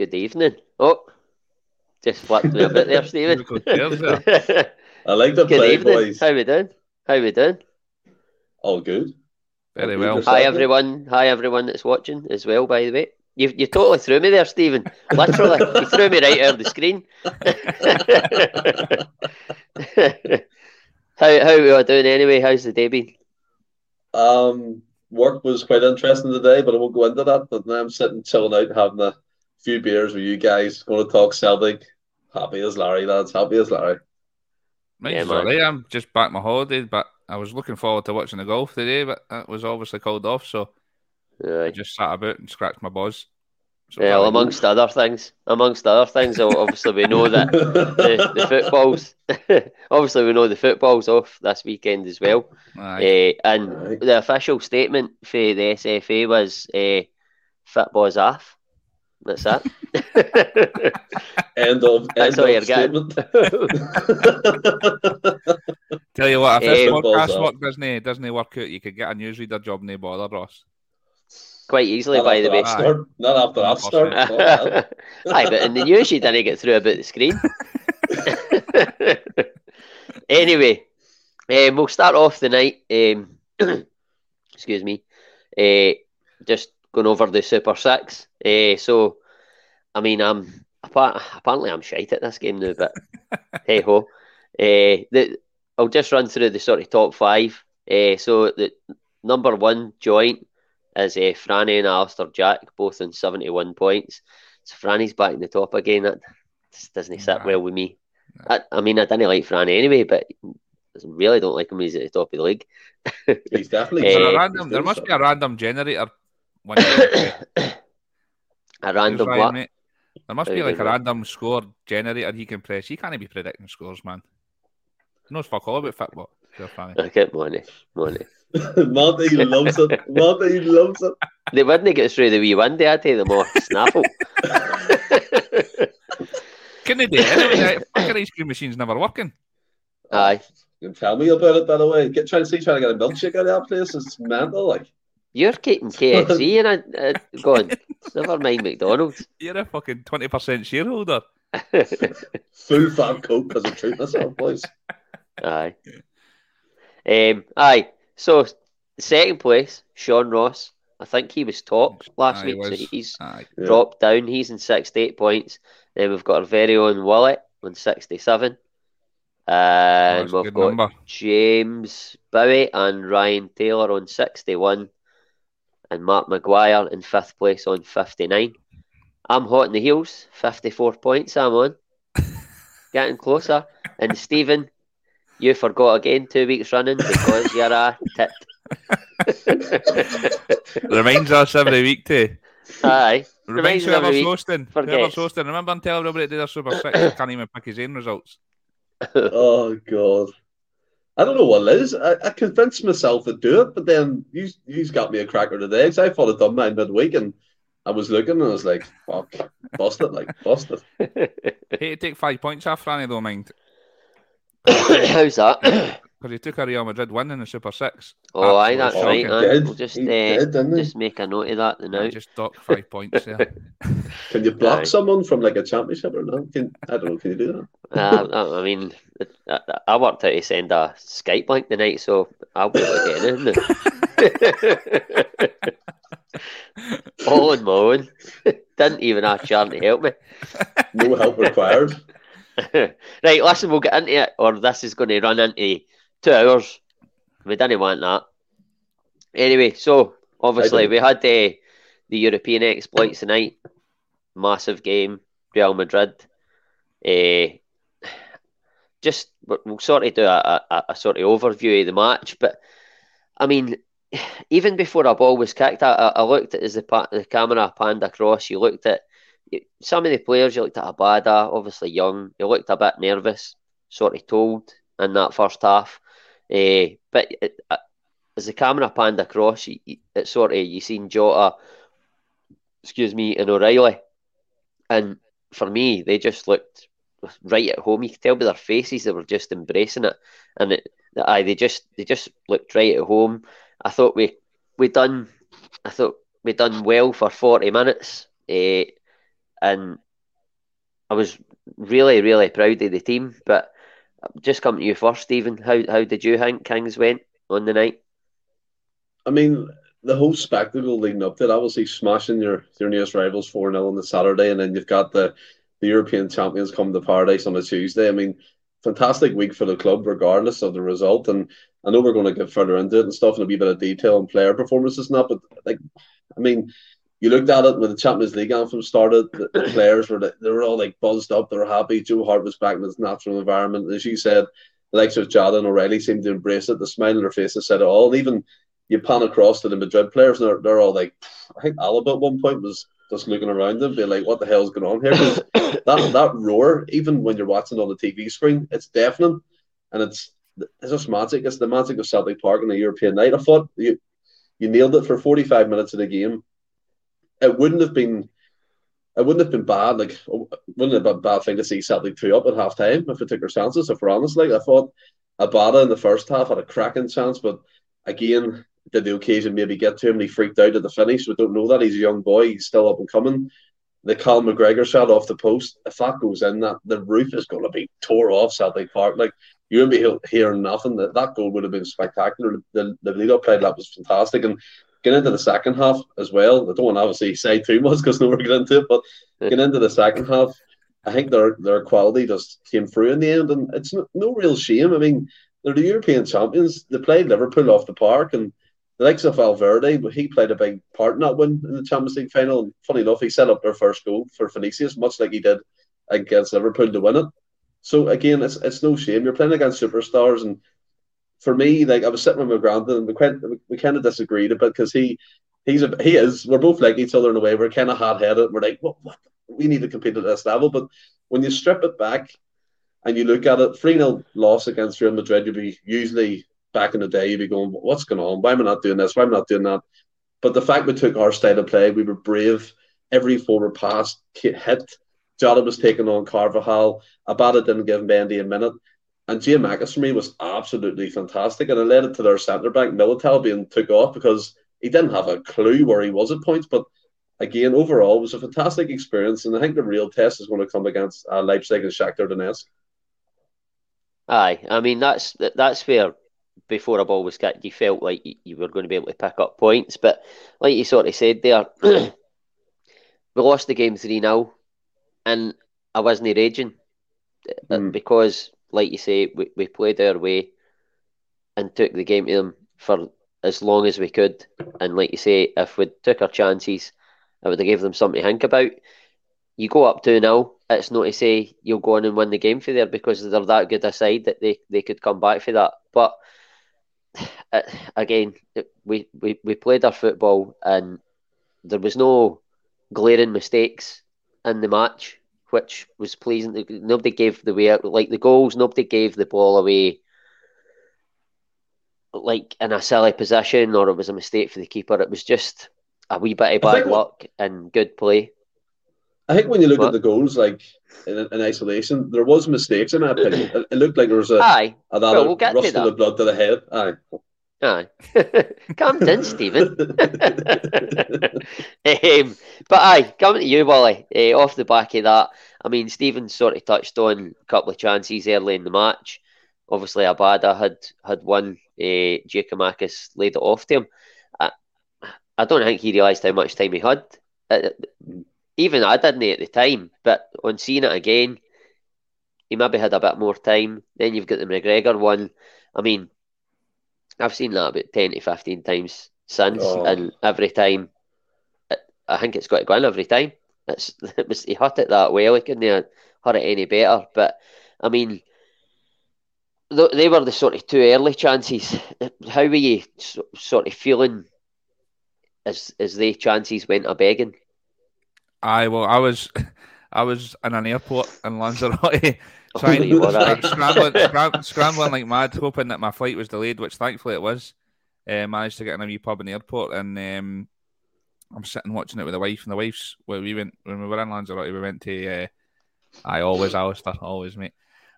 Good evening. Oh, just flipped me a bit there, Stephen. I like the Good play, evening. boys. How we doing? How we doing? All good. Very well. Hi Yourself, everyone. Hi everyone that's watching as well. By the way, you you totally threw me there, Stephen. Literally, you threw me right out of the screen. how how we all doing anyway? How's the day been? Um, work was quite interesting today, but I won't go into that. But now I'm sitting chilling out, having a few beers with you guys. Going to talk Celtic. Happy as Larry, lads. Happy as Larry. Mine's Yeah, man. alright. I'm just back my holiday, but I was looking forward to watching the golf today, but that was obviously called off, so yeah. I just sat about and scratched my buzz. So Well, that- amongst other things, amongst other things, obviously we know that the, the footballs. obviously, we know the football's off this weekend as well. Aye. Eh, and Aye. the official statement for the SFA was uh, football's off. That's that. End of That's end all you're of getting. statement. Tell you what, if Eh, this football's podcast up. work doesn't, doesn't work out, you could get a newsreader job, no bother, Ross. Quite easily, Not by the way. start. Not after that start. Well. Aye, but in the news, you didn't get through about the screen. anyway, um, we'll start off the night. Um, excuse me. Uh, just going over the Super Six. Uh, so, I mean, I'm appa- apparently I'm shite at this game now, but hey ho. Uh, the, I'll just run through the sort of top five. Uh, so the number one joint is uh, Franny and Alistair Jack, both on 71 points. So Franny's back in the top again. That just doesn't sit Nah. well with me. I, I mean, I didn't like Franny anyway, but I really don't like him. He's at the top of the league. He's definitely. Is there, Eh, random, there must be a random generator. When you a random Ryan, what? mate. There must How be like a random score generator he can press. He can't be predicting scores, man. He knows fuck all about football. Sure, funny. Okay, money, money. Monty loves it. Monty loves it. They wouldn't get through the wee window, I'd tell them more. Snaffle. Can they do it anyway? Fucking ice cream machine's never working. Aye. You can tell me about it, by the way. Get trying to see trying to get a milkshake out of that place. It's mental. Like You're keeping KFC and I, uh, going, never mind McDonald's. You're a fucking 20% shareholder. full fat coke because I treat myself, boys. Aye. Um, aye. So second place, Sean Ross. I think he was top last Aye, he week, so he's Aye. Yeah. dropped down. He's in sixty-eight points. Then we've got our very own Wally on sixty-seven, and That's a we've got number. James Bowie and Ryan Taylor on sixty-one, and Mark Maguire in fifth place on fifty-nine. I'm hot in the heels, fifty-four points. I'm on, getting closer. And Stephen, you forgot again two weeks running because you're a tit. Reminds us every week too. Aye. Reminds Reminds us every whoever's week. hosting. Forgets. Whoever's hosting. Remember until everybody did their Super Six, he can't even pick his own results. Oh god. I don't know what it is. I, I convinced myself to do it, but then you you've got me a cracker today because I thought I'd done mine midweek and I was looking and I was like, fuck, bust it, like bust it. Hate to take five points off Franny though, mind. How's that? Because he took a Real Madrid win in the Super Six. Oh, aye, that's Absolutely right. shocking. aye. Did. We'll just He uh, did, just make a note of that I now. just dock five points there. Can you block Aye. someone from like a championship or not? Can I don't know, can you do that? Uh, I I mean, I, I worked out to send a Skype link tonight, so I'll be able to get in. All on my own. Didn't even ask Sharon to help me. No help required. right, listen, we'll get into it, or this is going to run into two hours. We didn't want that. Anyway, so obviously we had the the European exploits tonight. Massive game, Real Madrid. Uh, just we'll sort of do a, a, a sort of overview of the match, but I mean, even before a ball was kicked, I, I I looked at as the, pa- the camera panned across. You looked at some of the players. You looked at Abada, obviously young. You looked a bit nervous, sort of told in that first half. Uh, but it, uh, as the camera panned across, it sort of you seen Jota, excuse me, and O'Reilly, and for me, they just looked right at home. You could tell by their faces they were just embracing it, and it, aye, they just they just looked right at home. I thought we we done, I thought we done well for forty minutes. Uh, and I was really, really proud of the team. But just come to you first, Stephen. How how did you think Kings went on the night? I mean, the whole spectacle leading up to it, obviously smashing your your nearest rivals four 0 on the Saturday, and then you've got the the European champions come to Paradise on a Tuesday. I mean, fantastic week for the club, regardless of the result. And I know we're going to get further into it and stuff and a bit of detail on player performances and that, but like, I mean, you looked at it when the Champions League anthem started. The, the players were they were all like buzzed up. They were happy. Joe Hart was back in his natural environment. As you said, the likes of Jota and O'Reilly seemed to embrace it. The smile on their faces said it all. And even you pan across to the Madrid players, and they're, they're all like, I think Alaba at one point was just looking around them, being like, "What the hell's going on here?" that that roar, even when you're watching on the TV screen, it's deafening, and it's it's just magic. It's the magic of Celtic Park on a European night. I thought you you nailed it for 45 minutes of the game. It wouldn't have been. It wouldn't have been bad. Like, wouldn't have been a bad thing to see Celtic two up at half time if we took our chances. If we're honest, like I thought, Abada in the first half had a cracking chance, but again, did the occasion maybe get to him he freaked out at the finish? We don't know that. He's a young boy, he's still up and coming. The Cal McGregor shot off the post, if that goes in, that the roof is going to be tore off Celtic Park. Like, you wouldn't be hearing nothing. That, that goal would have been spectacular. The, the lead up play that was fantastic. And getting into the second half as well, I don't want to obviously say too much because no we're getting into it, but getting into the second half, I think their their quality just came through in the end. And it's no, no real shame. I mean, they're the European champions. They played Liverpool off the park and the likes of Valverde, but he played a big part in that win in the Champions League final. And funny enough, he set up their first goal for Vinicius, much like he did against Liverpool to win it. So again, it's it's no shame. You're playing against superstars, and for me, like I was sitting with my granddad, and we kind we, kind of disagreed a bit because he he's a he is we're both like each other in a way. We're kind of hard headed. We're like, what, what we need to compete at this level. But when you strip it back and you look at it, 3 0 loss against Real Madrid, you'd be usually back in the day, you'd be going, what's going on? Why am I not doing this? Why am I not doing that? But the fact we took our style of play, we were brave. Every forward pass hit. Jota was taking on Carvajal. Abada didn't give Mendy a minute. And Giakoumakis for me was absolutely fantastic. And it led it to their centre back, Militao, being took off because he didn't have a clue where he was at points. But again, overall, it was a fantastic experience. And I think the real test is going to come against uh, Leipzig and Shakhtar Donetsk. Aye, I mean that's that's where before a ball was kicked, you felt like you were going to be able to pick up points. But like you sort of said there, we lost the game 3 0, and I wasn't raging mm. because, like you say, we, we played our way and took the game to them for as long as we could. And like you say, if we took our chances, I would have gave them something to think about. You go up 2 0, it's not to say you'll go on and win the game for there because they're that good a side that they, they could come back for that. But uh, again, we, we, we played our football and there was no glaring mistakes in the match, which was pleasing. Nobody gave the way out, like the goals. Nobody gave the ball away like in a silly position or it was a mistake for the keeper. It was just a wee bit of bad luck and good play. I think when you look what? at the goals, like in, in, isolation, there was mistakes in my opinion. It, it looked like there was a aye. another well, we'll get rust of the blood to the head. Aye. Aye. Calm down, Stephen. um, but aye, coming to you, Wally, uh, off the back of that, I mean, Stephen sort of touched on a couple of chances early in the match. Obviously, Abada had had one. Uh, Giakoumakis laid it off to him. I, I don't think he realised how much time he had. Uh, even I didn't at the time, but on seeing it again, he maybe had a bit more time. Then you've got the McGregor one. I mean, I've seen that about 10 to 15 times since, oh. and every time, I think it's got to go in every time. It's, it was, he hit it that well, he couldn't have hit it any better. But, I mean, they were the sort of two early chances. How were you sort of feeling as as the chances went a begging? I well, I was, I was in an airport in Lanzarote, trying oh, scrambling, scram, scrambling like mad, hoping that my flight was delayed, which thankfully it was. Uh, managed to get in a wee pub in the airport, and um, I'm sitting watching it with the wife, and the wife's well, we went when we were in Lanzarote, we went to. Uh, I always, Alistair, always, mate.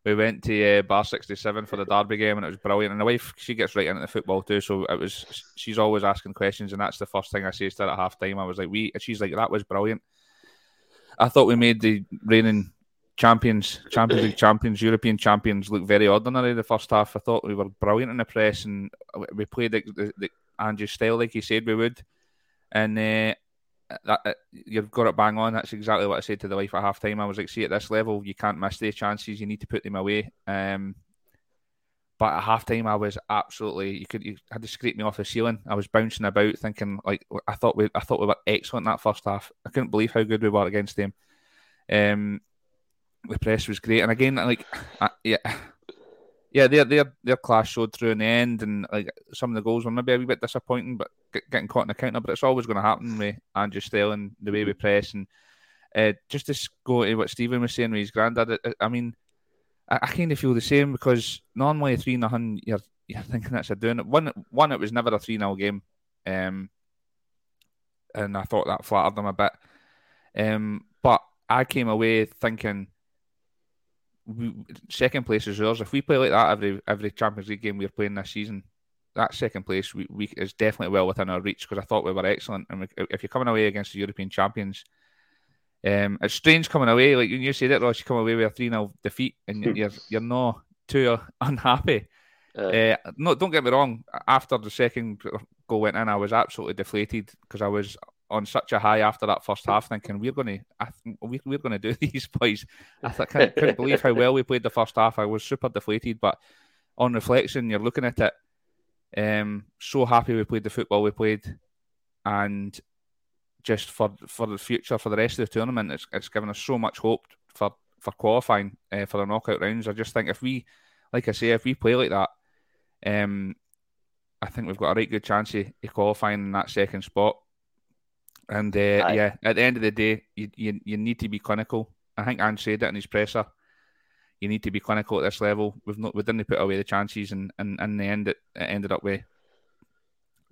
We went to uh, Bar 67 for the Derby game, and it was brilliant. And the wife, she gets right into the football too, so it was. She's always asking questions, and that's the first thing I say to her at half time. I was like, "We," she's like, "That was brilliant." I thought we made the reigning champions, Champions League champions, European champions look very ordinary the first half. I thought we were brilliant in the press and we played the, the, the Ange style like he said we would. And uh, that, uh, you've got it bang on. That's exactly what I said to the wife at half time. I was like, see, at this level, you can't miss these chances. You need to put them away. Um, but at half time, I was absolutely you could you had to scrape me off the ceiling. I was bouncing about, thinking like I thought we I thought we were excellent that first half. I couldn't believe how good we were against them. Um, the press was great, and again, like I, yeah, yeah, their their their class showed through in the end, and like some of the goals were maybe a wee bit disappointing, but getting caught in the counter. But it's always going to happen with Andrew Stelling, the way we press, and uh, just to go to what Stephen was saying with his granddad. I mean I, I kind of feel the same because normally a three nothing, you're you're thinking that's a doing it. One one, it was never a three 0 game, um, and I thought that flattered them a bit. Um, but I came away thinking. We, second place is yours. If we play like that every every Champions League game we're playing this season, that second place we, we is definitely well within our reach because I thought we were excellent. And we, if you're coming away against the European champions, um, it's strange coming away, like when you said it, Ross, you come away with a 3 0 defeat and you're, you're not too unhappy. Uh, uh, no, don't get me wrong. After the second goal went in, I was absolutely deflated because I was on such a high after that first half, thinking we're going to, we, we're going to do these boys. I th- couldn't, couldn't believe how well we played the first half. I was super deflated, but on reflection, you're looking at it. Um, so happy we played the football we played, and just for for the future for the rest of the tournament. It's it's given us so much hope for for qualifying uh, for the knockout rounds. I just think if we, like I say, if we play like that, um, I think we've got a right good chance of qualifying in that second spot. And uh, yeah, at the end of the day, you, you you need to be clinical. I think Ange said it in his presser. You need to be clinical at this level. We've not we didn't put away the chances, and, and in the end, it, it ended up with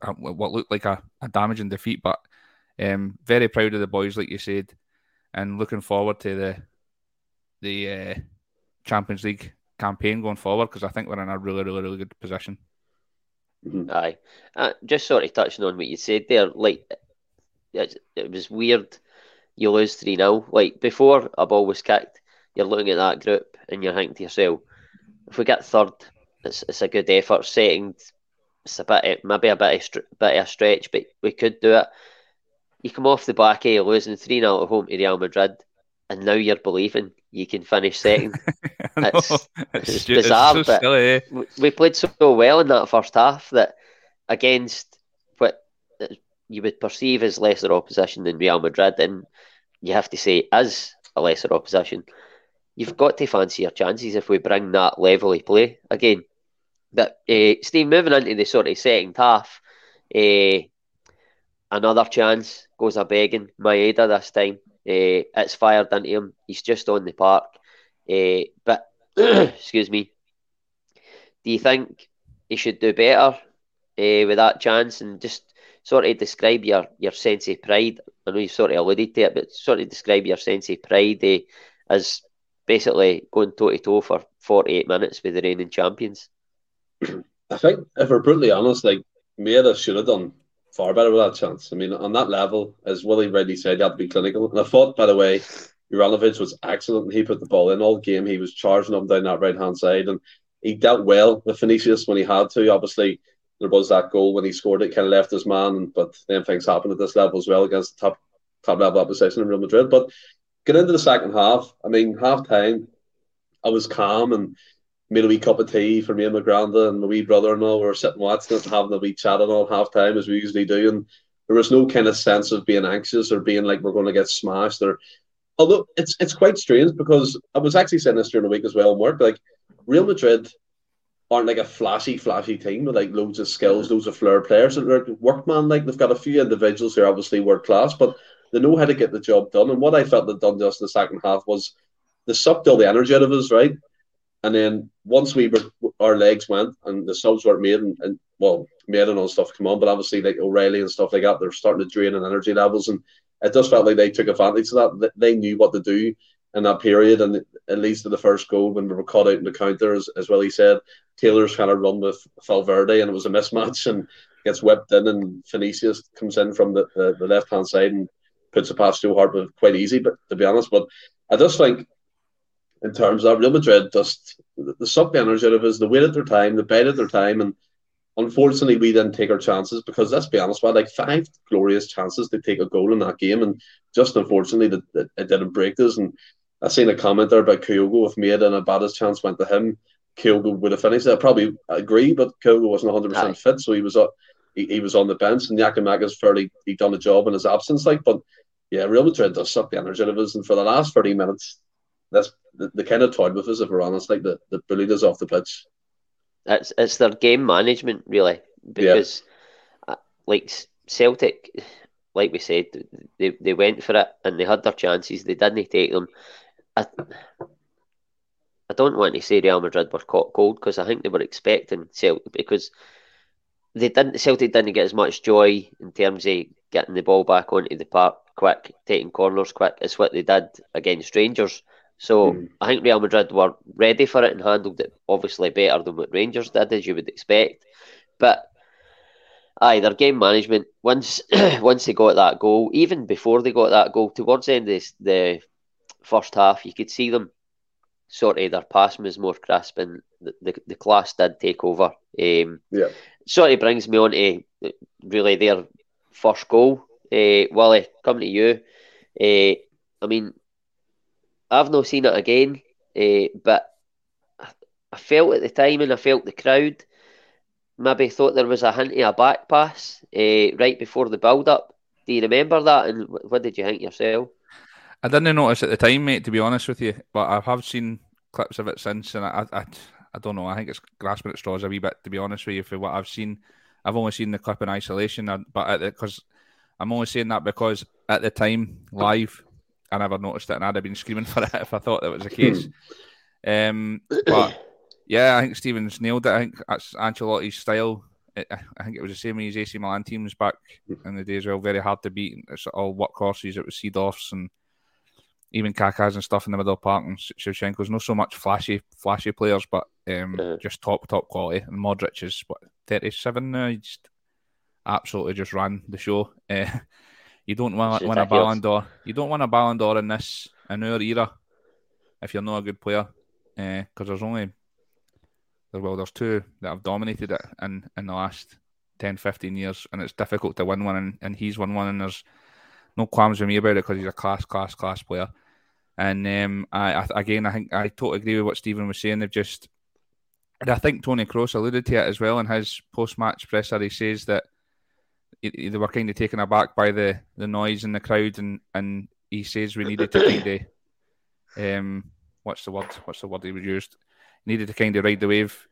uh, what looked like a, a damaging defeat. But um, very proud of the boys, like you said, and looking forward to the the uh, Champions League campaign going forward because I think we're in a really, really, really good position. Mm-hmm. Aye, uh, just sort of touching on what you said there, like it, it was weird. You lose three 0 Like before a ball was kicked, you're looking at that group and you're thinking to yourself, if we get third, it's, it's a good effort. Second, it's a bit maybe a bit of, bit of a stretch, but we could do it you come off the back of losing 3 0 at home to Real Madrid, and now you're believing you can finish second. it's, it's, it's bizarre, so but silly, eh? we played so well in that first half that against you would perceive as lesser opposition than Real Madrid, and you have to say as a lesser opposition, you've got to fancy your chances if we bring that level of play again. But uh, Steve, moving into the sort of second half, uh, another chance goes a begging. Maeda this time. Uh, it's fired into him. He's just on the park. Uh, but excuse me. Do you think he should do better with that chance and just sort of describe your, your sense of pride? I know you sort of alluded to it, but sort of describe your sense of pride uh, as basically going toe to toe for 48 minutes with the reigning champions. I think, if we're brutally honest, like Maeda should have done far better with that chance. I mean, on that level, as Willie Reddy said, you have to be clinical. And I thought, by the way, Juranovic was excellent. He put the ball in all game. He was charging up down that right hand side, and he dealt well with Vinicius when he had to. Obviously, there was that goal when he scored it, kind of left his man, but then things happen at this level as well against the top top level opposition in Real Madrid. But get into the second half. I mean, half time, I was calm and made a wee cup of tea for me and my granda and my wee brother and all. We were sitting watching it and having a wee chat and all half time as we usually do. And there was no kind of sense of being anxious or being like we're going to get smashed. Or although it's it's quite strange because I was actually saying this during the week as well work. Like Real Madrid aren't like a flashy, flashy team with like loads of skills, loads of flair players. They're workman like they've got a few individuals who are obviously world class, but they know how to get the job done. And what I felt they'd done just in the second half was they sucked all the energy out of us, right? And then once we were, our legs went and the subs weren't made, and, and well, made and all stuff come on, but obviously like O'Reilly and stuff like that, they're starting to drain in energy levels, and it just felt like they took advantage of that. They knew what to do in that period, and at least in the first goal when we were caught out in the counter, as, as well he said, Taylor's kind of run with Valverde, and it was a mismatch and gets whipped in, and Vinicius comes in from the, the, the left hand side and puts a pass Hart but quite easy. But to be honest, but I just think in terms of Real Madrid, just the suck the energy out of us, they waited their time, the they bided their time, and unfortunately we didn't take our chances because let's be honest, we had like five glorious chances to take a goal in that game, and just unfortunately that, that it didn't break us. And I seen a comment there about Kyogo with Maeda and Abada's chance went to him. Kyogo would have finished. I probably agree, but Kyogo wasn't 100 percent fit, so he was uh, he, he was on the bench, and Giakoumakis fairly he done a job in his absence. Like, but yeah, Real Madrid does suck the energy out of us, and for the last 30 minutes, that's the, the kind of toyed with us, if we're honest. Like the the bullied us off the pitch. It's it's their game management really because yeah. Uh, like Celtic, like we said, they they went for it and they had their chances. They didn't take them. I, I don't want to say Real Madrid were caught cold because I think they were expecting Celtic because they didn't Celtic didn't get as much joy in terms of getting the ball back onto the park quick, taking corners quick as what they did against Rangers. So mm. I think Real Madrid were ready for it and handled it obviously better than what Rangers did, as you would expect. But aye, their game management once once they got that goal, even before they got that goal, towards the end of the first half, you could see them sort of their passing was more crisp and the, the, the class did take over. Um, yeah. Sort of brings me on to really their first goal. Uh, Willie, coming to you. Uh, I mean, I've not seen it again, uh, but I felt at the time and I felt the crowd maybe thought there was a hint of a back pass uh, right before the build up. Do you remember that? And what did you think yourself? I didn't notice at the time, mate. To be honest with you, but I have seen clips of it since, and I, I, I don't know. I think it's grasping at straws a wee bit. To be honest with you, for what I've seen, I've only seen the clip in isolation, but because I'm only saying that because at the time live, I never noticed it, and I'd have been screaming for it if I thought that was the case. um, but yeah, I think Stevens nailed it. I think that's Ancelotti's style. I think it was the same as AC Milan teams back in the days. Well, very hard to beat. It's all workhorses. It was Seedorfs and even Kakas and stuff in the middle of the park and Shevchenko's not so much flashy flashy players, but um, uh, just top top quality. And Modric is what thirty seven now. He just absolutely just ran the show. Uh, you don't want win a Ballon d'Or. You don't want a Ballon d'Or in this in our era if you're not a good player, because uh, there's only well, there's two that have dominated it in in the last 10, 15 years, and it's difficult to win one. And, and he's won one, and there's no qualms with me about it because he's a class, class, class player. And um, I, I, again, I think I totally agree with what Stephen was saying. They've just, and I think Toni Kroos alluded to it as well in his post-match presser. He says that they were kind of taken aback by the, the noise in the crowd, and, and he says we needed to kind of, um, what's the word? What's the word he was used? Needed to kind of ride the wave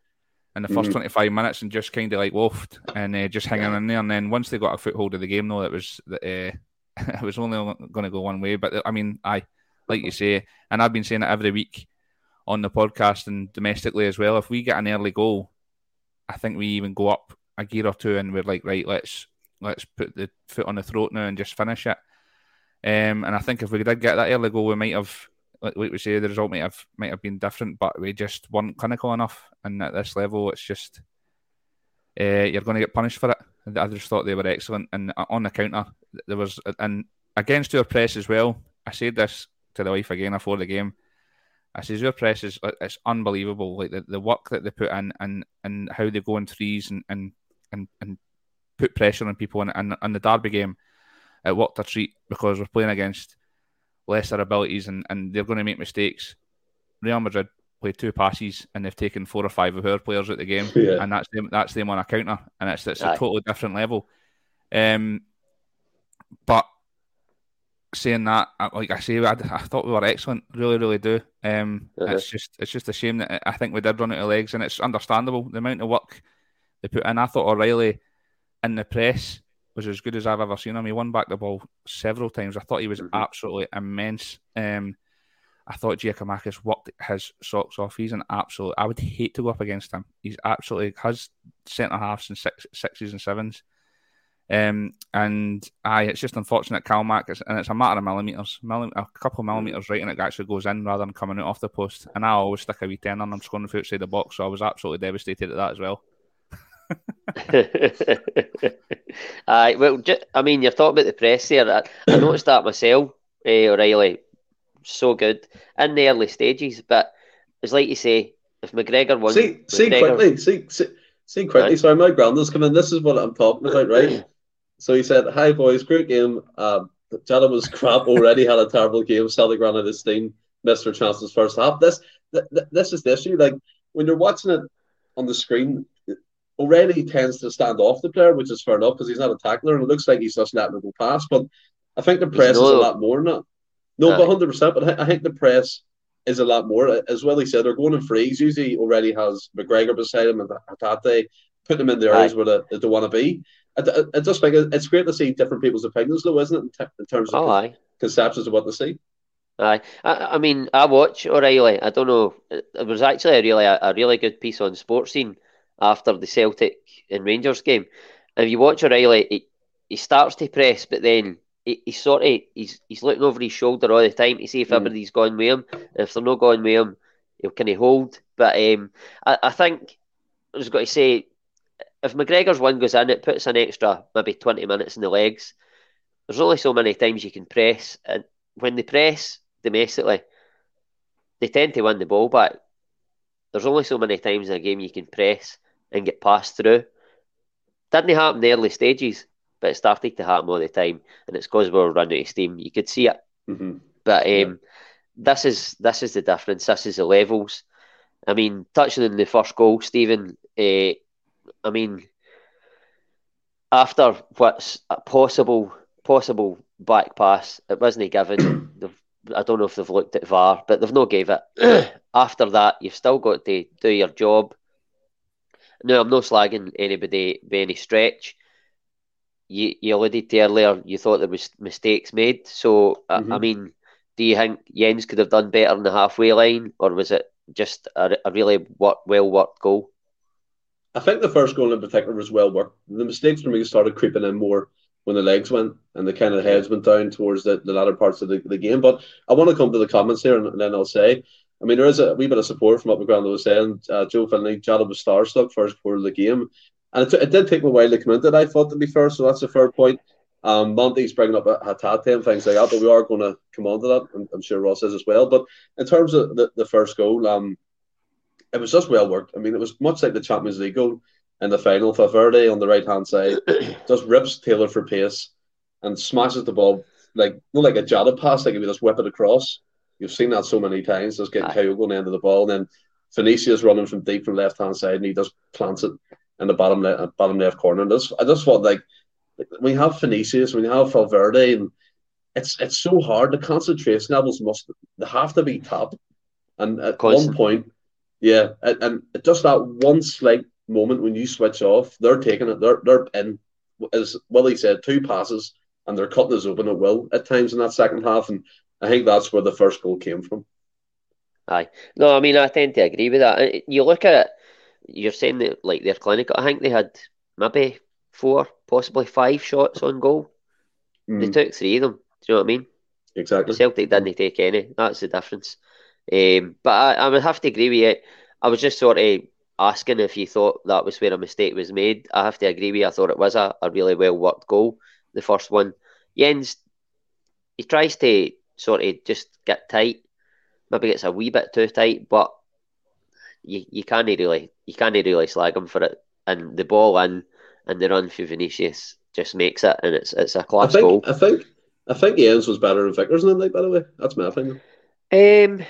in the 1st mm-hmm. 25 minutes and just kind of like woofed and uh, just hanging in there. And then once they got a foothold of the game, though, it was uh, it was only going to go one way. But I mean, I like you say, and I've been saying it every week on the podcast and domestically as well. If we get an early goal, I think we even go up a gear or two, and we're like, right, let's let's put the foot on the throat now and just finish it. Um, and I think if we did get that early goal, we might have, like we say, the result might have might have been different, but we just weren't clinical enough. And at this level, it's just uh, you're going to get punished for it. I just thought they were excellent, and on the counter, there was and against our press as well. I said this to the wife again before the game. I says your press is it's unbelievable, like the, the work that they put in and and how they go in threes and and and, and put pressure on people. And, and, and the Derby game, it worked a treat because we're playing against lesser abilities and, and they're going to make mistakes. Real Madrid played two passes and they've taken four or five of our players at the game, yeah. and that's them. That's them on a counter, and it's it's a totally different level. Um, but saying that, like I say, I, I, thought we were excellent. Really, really do. Um, uh-huh. It's just it's just a shame that I think we did run out of legs, and it's understandable the amount of work they put in. I thought O'Reilly in the press was as good as I've ever seen him. He won back the ball several times. I thought he was mm-hmm. absolutely immense. Um, I thought Giakoumakis worked his socks off. He's an absolute. I would hate to go up against him. He's absolutely has centre halves and six, sixes and sevens. Um, and aye, it's just unfortunate Calmac, and it's a matter of millimeters, millim- a couple of millimeters right, and it actually goes in rather than coming out off the post. And I always stick a wee ten on. I'm scoring from outside the box, so I was absolutely devastated at that as well. Aye, well, just, I mean, you're talking about the press there. I, I noticed that myself, eh, O'Reilly. So good in the early stages, but it's like you say, if McGregor won, See, see McGregor, quickly, see, see, see quickly. Right. Sorry, my granddad's coming. in. This is what I'm talking about, right? so he said, "Hi boys, great game. Um, Jota was crap O'Reilly. Had a terrible game. Celtic ran out of steam. Missed their chances first half. This, th- th- this is the issue. Like when you're watching it on the screen, O'Reilly tends to stand off the player, which is fair enough because he's not a tackler, and it looks like he's just letting it go past. But I think the press is a lot more than that. No, but hundred percent. But I, think the press is a lot more. As well, he said they're going in freeze. Usually, O'Reilly has McGregor beside him and Hatate, putting them in the areas where they, they want to be. I, I, just think it's great to see different people's opinions, though, isn't it? In, t- in terms of Oh, conceptions of what they see. Aye, I, I mean, I watch O'Reilly. I don't know. It was actually a really a, a really good piece on Sportscene after the Celtic and Rangers game. If you watch O'Reilly, he, he starts to press, but then he, he's sort of he's he's looking over his shoulder all the time to see if Mm. everybody's going with him. And if they're not going with him, he'll kind of hold. But um, I, I think I was going to say, if McGregor's one goes in, it puts an extra maybe twenty minutes in the legs. There's only so many times you can press, and when they press domestically, they tend to win the ball back. There's only so many times in a game you can press and get passed through. Didn't happen in the early stages, but it started to happen all the time, and it's because we were running out of steam. You could see it, hmm but um, Yeah. this is this is the difference. This is the levels. I mean, touching on the first goal, Stephen. Uh, I mean, after what's a possible possible back pass, it wasn't given. I don't know if they've looked at VAR, but they've not gave it. after that, you've still got to do your job. No, I'm not slagging anybody by any stretch. You, you alluded to earlier, you thought there was mistakes made. So, I- I Mhm. mean, do you think Jenz could have done better on the halfway line, or was it just a, a really work, well worked goal? I think the first goal in particular was well worked. The mistakes for me started creeping in more when the legs went and the kind of heads went down towards the, the latter parts of the, the game. But I want to come to the comments here and, and then I'll say, I mean, there is a wee bit of support from what McGranda was saying. Uh, Joe Finley, Jota was starstruck first quarter of the game. And it, t- it did take me a while to come into it, I thought, to be fair. So that's a fair point. Um, Monty's bringing up Hatate and things like that, but we are going to come on to that. and I'm sure Ross is as well. But in terms of the, the first goal, um, it was just well worked. I mean, it was much like the Champions League goal in the final. Valverde on the right hand side just rips Taylor for pace and smashes the ball like not like a jada pass, like if you just whip it across. You've seen that so many times, just getting Aye. Kyogo on the end of the ball, and then Vinicius running from deep from left hand side, and he just plants it in the bottom left bottom left corner. And this, I just thought like we have when you have Valverde, and it's it's so hard. The concentration levels must they have to be top. And at Constant. one point, yeah, and, and just that one slight moment when you switch off, they're taking it. They're they're in, as Willie said, two passes, and they're cutting us open at will at times in that second half. And I think that's where the first goal came from. Aye. No, I mean, I tend to agree with that. Uh, You look at it, you're saying that, like, their clinic, I think they had maybe four, possibly five shots on goal. They Mm, took three of them. Do you know what I mean? exactly. Celtic didn't take any. That's the difference. Um, but I, I would have to agree with you. I was just sort of asking if you thought that was where a mistake was made. I have to agree with you. I thought it was a, a really well worked goal, the first one. Jenz, he tries to sort of just get tight. Maybe it's a wee bit too tight, but you, you can't really you can't really slag him for it. And the ball in and the run for Vinicius just makes it, and it's it's a I class think goal. I think I think Jenz was better than Vickers in the night. By the way, that's my opinion. Um,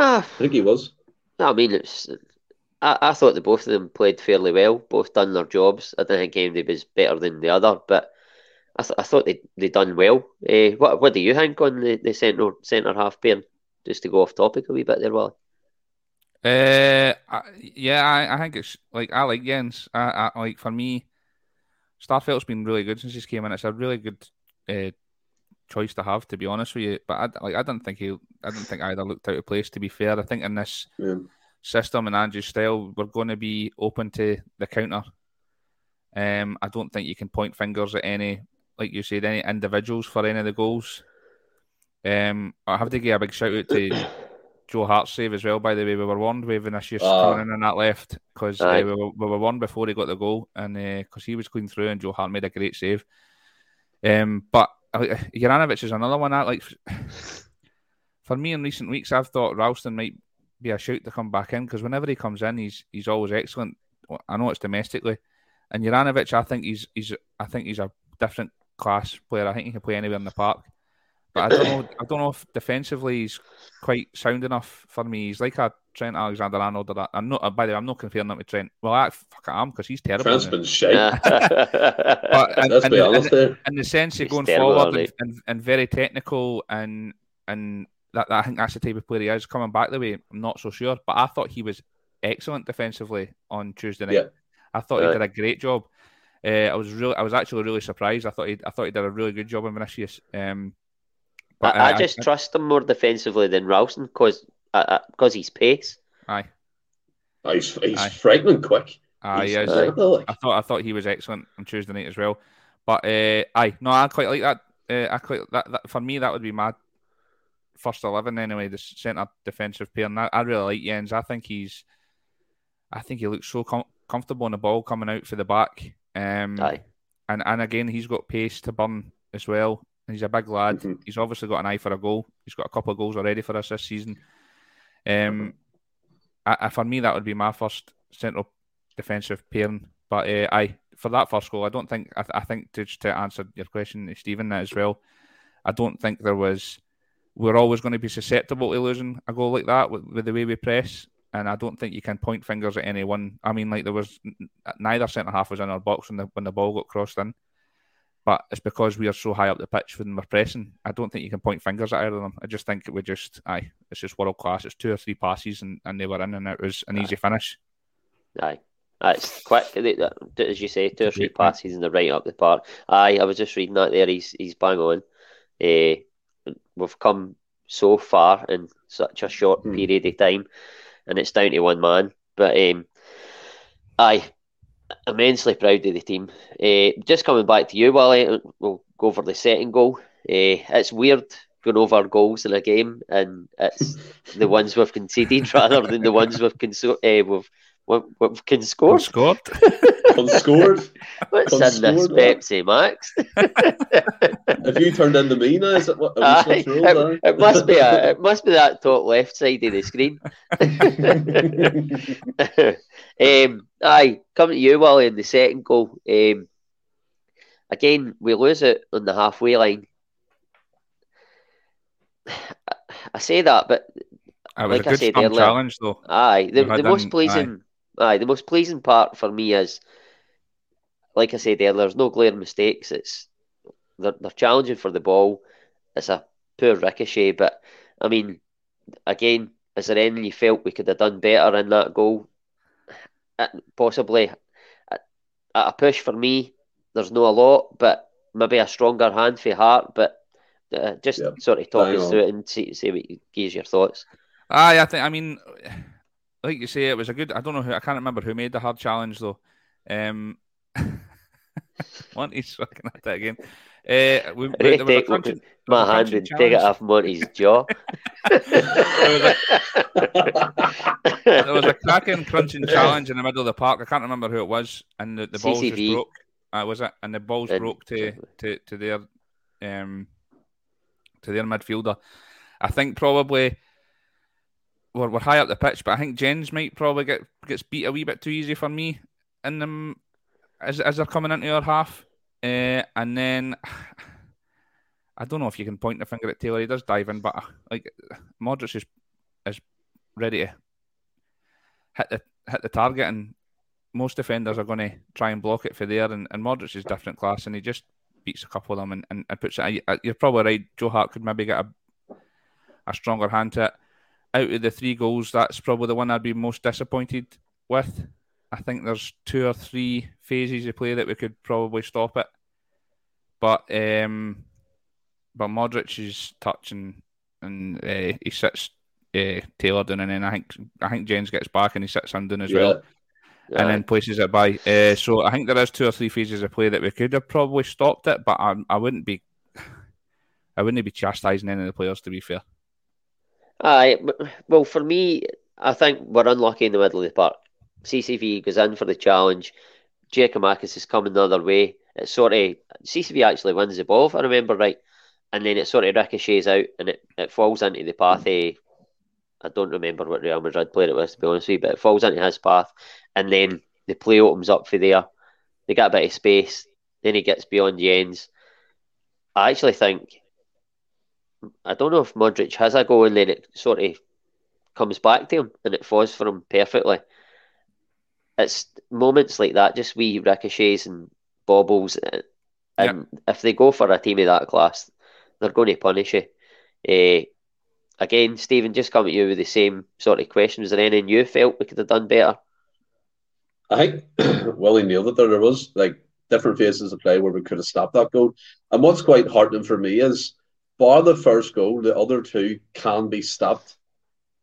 ah, I think he was. I mean, it's. I, I thought the both of them played fairly well. Both done their jobs. I didn't think anybody was better than the other, but I, th- I thought they they done well. Uh, what what do you think on the, the centre centre half pair? Just to go off topic a wee bit there, Wally. Uh, I, yeah, I, I think it's like I like Jenz. I, I like for me, Starfelt's been really good since he's came in. It's a really good uh, choice to have, to be honest with you. But I like I didn't think he, I don't think either looked out of place. To be fair, I think in this Yeah. system and Ange's style, we're going to be open to the counter. Um, I don't think you can point fingers at any, like you said, any individuals for any of the goals. Um, I have to give a big shout out to Joe Hart's save as well. By the way, we were warned with Vinicius Ah. coming in on that left because uh, we, were, we were warned before he got the goal, and because he was going through and Joe Hart made a great save. Um, but uh, Uh, Juranovic is another one I like for me in recent weeks, I've thought Ralston might be a shout to come back in because whenever he comes in, he's he's always excellent. I know it's domestically, and Juranovic, I think he's he's I think he's a different class player. I think he can play anywhere in the park. But I don't know. I don't know if defensively he's quite sound enough for me. He's like a Trent Alexander-Arnold. Or that. I'm not. By the way, I'm not comparing him to Trent. Well, I fuck I am because he's terrible. Trent's isn't he? been shite. But in, Let's in be the- honest in, in the sense of He's going terrible, forward and, and, and very technical and and that, that I think that's the type of player he is. Coming back the way, I'm not so sure. But I thought he was excellent defensively on Tuesday night. Yeah. I thought he did a great job. Uh, I was really, I was actually really surprised. I thought he, I thought he did a really good job in Vinicius. Um, but, I, I uh, just trust him more defensively than Ralston because because he's pace. aye, Oh, he's he's Aye. frightening quick. aye, He's he is. Aye. like. I thought I thought he was excellent on Tuesday night as well. But uh, aye, no, I quite like that. Uh, I quite that, that for me that would be my first eleven anyway. The centre defensive pair, and I, I really like Jenz. I think he's, I think he looks so com- comfortable on the ball coming out for the back. Um, Aye. and and again he's got pace to burn as well. And he's a big lad. Mhm. He's obviously got an eye for a goal. He's got a couple of goals already for us this season. Um, I, I- for me that would be my first central defensive pairing. But uh, I for that first goal, I don't think I, th- I think to to answer your question, Stephen, as well. I don't think there was. We're always going to be susceptible to losing a goal like that with, with the way we press, and I don't think you can point fingers at anyone. I mean, like there was neither centre half was in our box when the when the ball got crossed in, but it's because we are so high up the pitch when we're pressing. I don't think you can point fingers at either of them. I just think it would just aye, it's just world class. It's two or three passes and, and they were in, and it was an easy finish. Aye. That's quick, as you say, two or three passes and they're right up the park. Aye, I was just reading that there. He's he's bang on. Eh, we've come so far in such a short Hmm. period of time, and it's down to one man. But um, aye, immensely proud of the team. Eh, just coming back to you, Wally. We'll go over the second goal. Eh, it's weird going over goals in a game, and it's the ones we've conceded rather than the ones we've conso- eh, we've we've, we've can score. Scored. Unscored. What's in this Unscored, what? Pepsi Max? Have you turned into me now? Is it what? Are we Aye, supposed it, it must be a, it must be that top left side of the screen. um, aye, coming to you, Wally, in the second goal. Um, again, we lose it on the halfway line. I say that, but It was Like I a good said earlier- challenge though. Aye, the, the most pleasing, aye. The most pleasing part for me is, like I said earlier, there's no glaring mistakes. It's they're, they're challenging for the ball. It's a poor ricochet, but I mean, again, is there anything you felt we could have done better in that goal? Uh, Possibly, at at a push for me, there's no a lot, but maybe a stronger hand for Hart. But uh, just Yep. sort of talk Bang us on. through it and see, see what you gives your thoughts. Aye, I think. I mean, like you say, it was a good. I don't know who. I can't remember who made the hard challenge though. Um, Monty's looking at that again. Uh, we, Ready there was a take crunching- my hand crunching and take it off Monty's jaw. There was a cracking crunching challenge in the middle of the park. I can't remember who it was, and the, the balls just CCV. broke. Uh, was it? And the balls And- broke to, to, to their um to their midfielder. I think probably we're, we're high up the pitch, but I think Jenz might probably get gets beat a wee bit too easy for me in them as as they're coming into our half. Uh, and then I don't know if you can point the finger at Taylor. He does dive in, but like Modric is is ready to hit the hit the target, and most defenders are going to try and block it for there. And, and Modric is different class, and he just beats a couple of them and, and, puts it. You're probably right. Joe Hart could maybe get a a stronger hand to it. Out of the three goals, that's probably the one I'd be most disappointed with. I think there's two or three phases of play that we could probably stop it, but um, but Modric's touch and and uh, he sits uh, Taylor down, and then I think I think Jenz gets back and he sits him down as well and then places it by. Uh, so I think there is two or three phases of play that we could have probably stopped it, but I, I wouldn't be, I wouldn't be chastising any of the players to be fair. Aye, well, for me, I think we're unlucky in the middle of the park. CCV goes in for the challenge. Giakoumakis is coming the other way. It sort of CCV actually wins the ball, if I remember right, and then it sort of ricochets out and it, it falls into the path. Of, I don't remember what Real Madrid player it was to be honest with you, but it falls into his path, and then the play opens up for there. They get a bit of space. Then he gets beyond Jenz. I actually think I don't know if Modric has a goal and then it sort of comes back to him and it falls for him perfectly. It's moments like that, just wee ricochets and bobbles, uh, and yep. if they go for a team of that class, they're going to punish you. Uh, again, Stephen, just coming to you with the same sort of question. Was there anything you felt we could have done better? I think Willie nailed it there. There was like different phases of play where we could have stopped that goal. And what's quite heartening for me is, bar the first goal, the other two can be stopped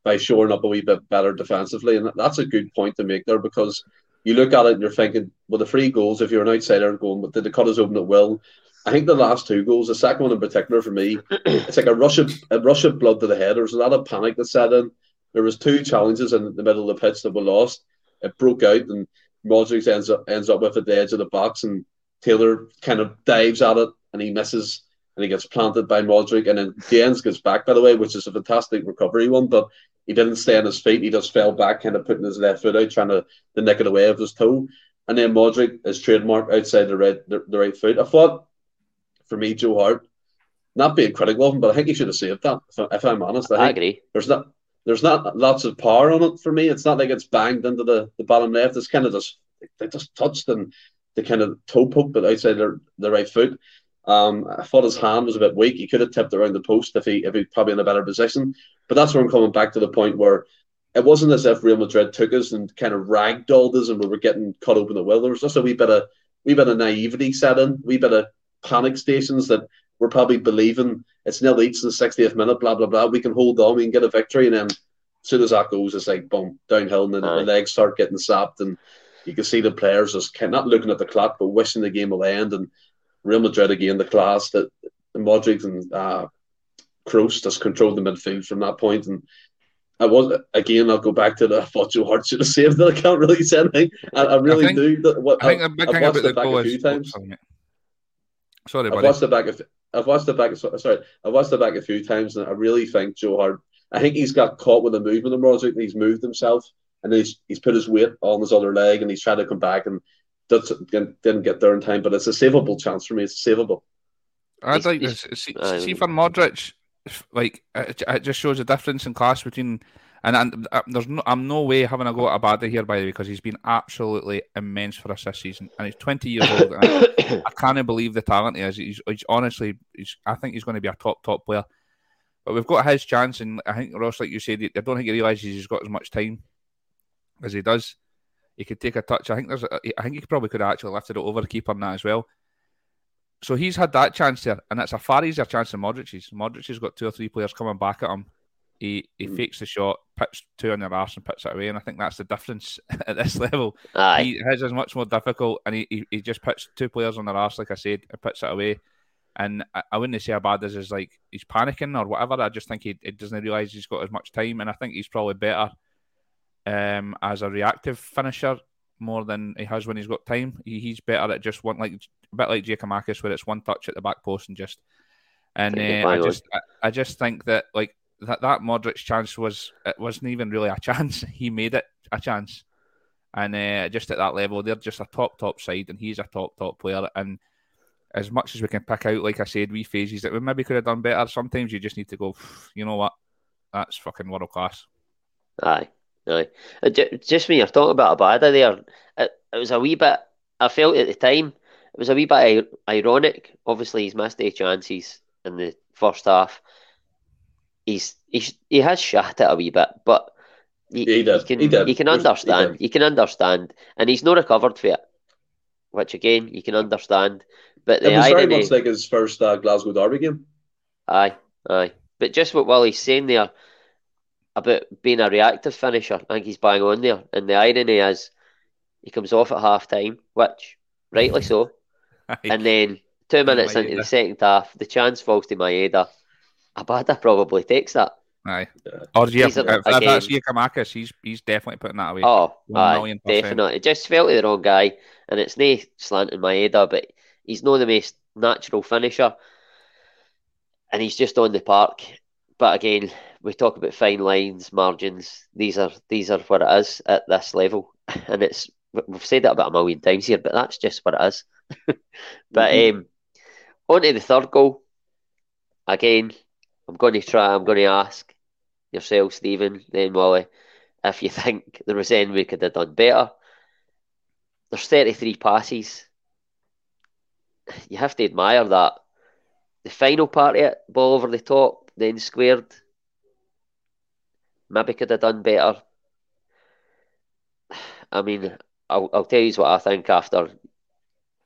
by shoring up a wee bit better defensively. And that's a good point to make there because you look at it and you're thinking, well, the three goals, if you're an outsider going, but did the cut us open at will? I think the last two goals, the second one in particular for me, it's like a rush of a rush of blood to the head. There was a lot of panic that set in. There was two challenges in the middle of the pitch that were lost. It broke out and Modric ends up ends up with at the edge of the box and Taylor kind of dives at it and he misses and he gets planted by Modric and then Jenz gets back by the way, which is a fantastic recovery one, but he didn't stay on his feet. He just fell back, kind of putting his left foot out, trying to, to nick it away with his toe. And then Modric is trademark outside the right the, the right foot. I thought for me, Joe Hart, not being critical of him, but I think he should have saved that. If, if I'm honest, I, I agree. There's not there's not lots of power on it for me. It's not like it's banged into the, the bottom left. It's kind of just they just touched and they kind of toe poked it outside their, the right foot. Um, I thought his hand was a bit weak. He could have tipped around the post if he if he probably in a better position. But that's where I'm coming back to the point where it wasn't as if Real Madrid took us and kind of ragdolled us and we were getting cut open the will. There was just a wee bit of wee bit of naivety set in, wee bit of panic stations that we're probably believing it's nil each in the 60th minute, blah, blah, blah. We can hold on, we can get a victory. And then as soon as that goes, it's like, boom, downhill, and then the legs start getting sapped. And you can see the players just not looking at the clock, but wishing the game will end. And Real Madrid again, the class that Modric and uh, Kroos just controlled the midfield from that point. And I was again. I'll go back to the. I thought Joe Hart should have saved it. I can't really say anything. I, I really I think, do. That, what, I think I, I've watched it back a few times. Sorry, I've watched it back. A, I've watched it back. Sorry, I've watched it back a few times, and I really think Joe Hart. I think he's got caught with the movement of Modric, and he's moved himself, and he's he's put his weight on his other leg, and he's trying to come back, and didn't get there in time. But it's a savable chance for me. It's savable. I'd like to see, see for Modric, like it, it just shows a difference in class between and, and uh, there's no, I'm no way having a go at Abada here, by the way, because he's been absolutely immense for us this season, and he's 20 years old. I, I, can't believe the talent he has. He's, he's honestly, he's, I think he's going to be a top top player. But we've got his chance, and I think Ross, like you said, I don't think he realizes he's got as much time as he does. He could take a touch. I think there's, a, I think he probably could have actually lifted it over the keeper on that as well. So he's had that chance there, and it's a far easier chance than Modric's. Modric's got two or three players coming back at him he he mm. fakes the shot, puts two on the arse and puts it away, and I think that's the difference at this level. Aye. He, his is much more difficult, and he, he, he just puts two players on their arse, like I said, and puts it away. And I, I wouldn't say how bad this is like he's panicking or whatever. I just think he, he doesn't realise he's got as much time, and I think he's probably better um, as a reactive finisher more than he has when he's got time. He, he's better at just one like a bit like Giakoumakis, where it's one touch at the back post and just. And uh, I just I, I just think that like that that Modric chance was it wasn't even really a chance. He made it a chance, and uh, just at that level, they're just a top top side, and he's a top top player. And as much as we can pick out, like I said, we phases that we maybe could have done better. Sometimes you just need to go. You know what? That's fucking world class. Aye, Uh, just when you're talking about Abada there, it, it was a wee bit. I felt at the time it was a wee bit ironic. Obviously, he's missed eight chances in the first half he's, he's he has shot it a wee bit, but he, he, he can he, he can understand. He, can understand, and he's not recovered for it, which again you can understand. But it was irony, very much like his first uh, Glasgow Derby game. Aye, aye. But just what Willie's saying there about being a reactive finisher, I think he's bang on there. And the irony is, he comes off at half time, which rightly so, and then two minutes into the second half, the chance falls to Maeda Abada probably takes that. Aye. Yeah. Or yeah, if, if that's Giakoumakis, he's he's definitely putting that away. Oh, aye, definitely. It just felt like the wrong guy, and it's no slanting Maeda, but he's not the most natural finisher, and he's just on the park. But again, we talk about fine lines, margins. These are these are what it is at this level, and it's we've said that about a million times here, but that's just what it is. but mm-hmm. um, on to the third goal. Again, I'm going to try. I'm going to ask yourself, Stephen, then Wally, if you think there was anything we could have done better. There's 33 passes. You have to admire that. The final part of it, ball over the top, then squared. Maybe could have done better. I mean, I'll, I'll tell you what I think after.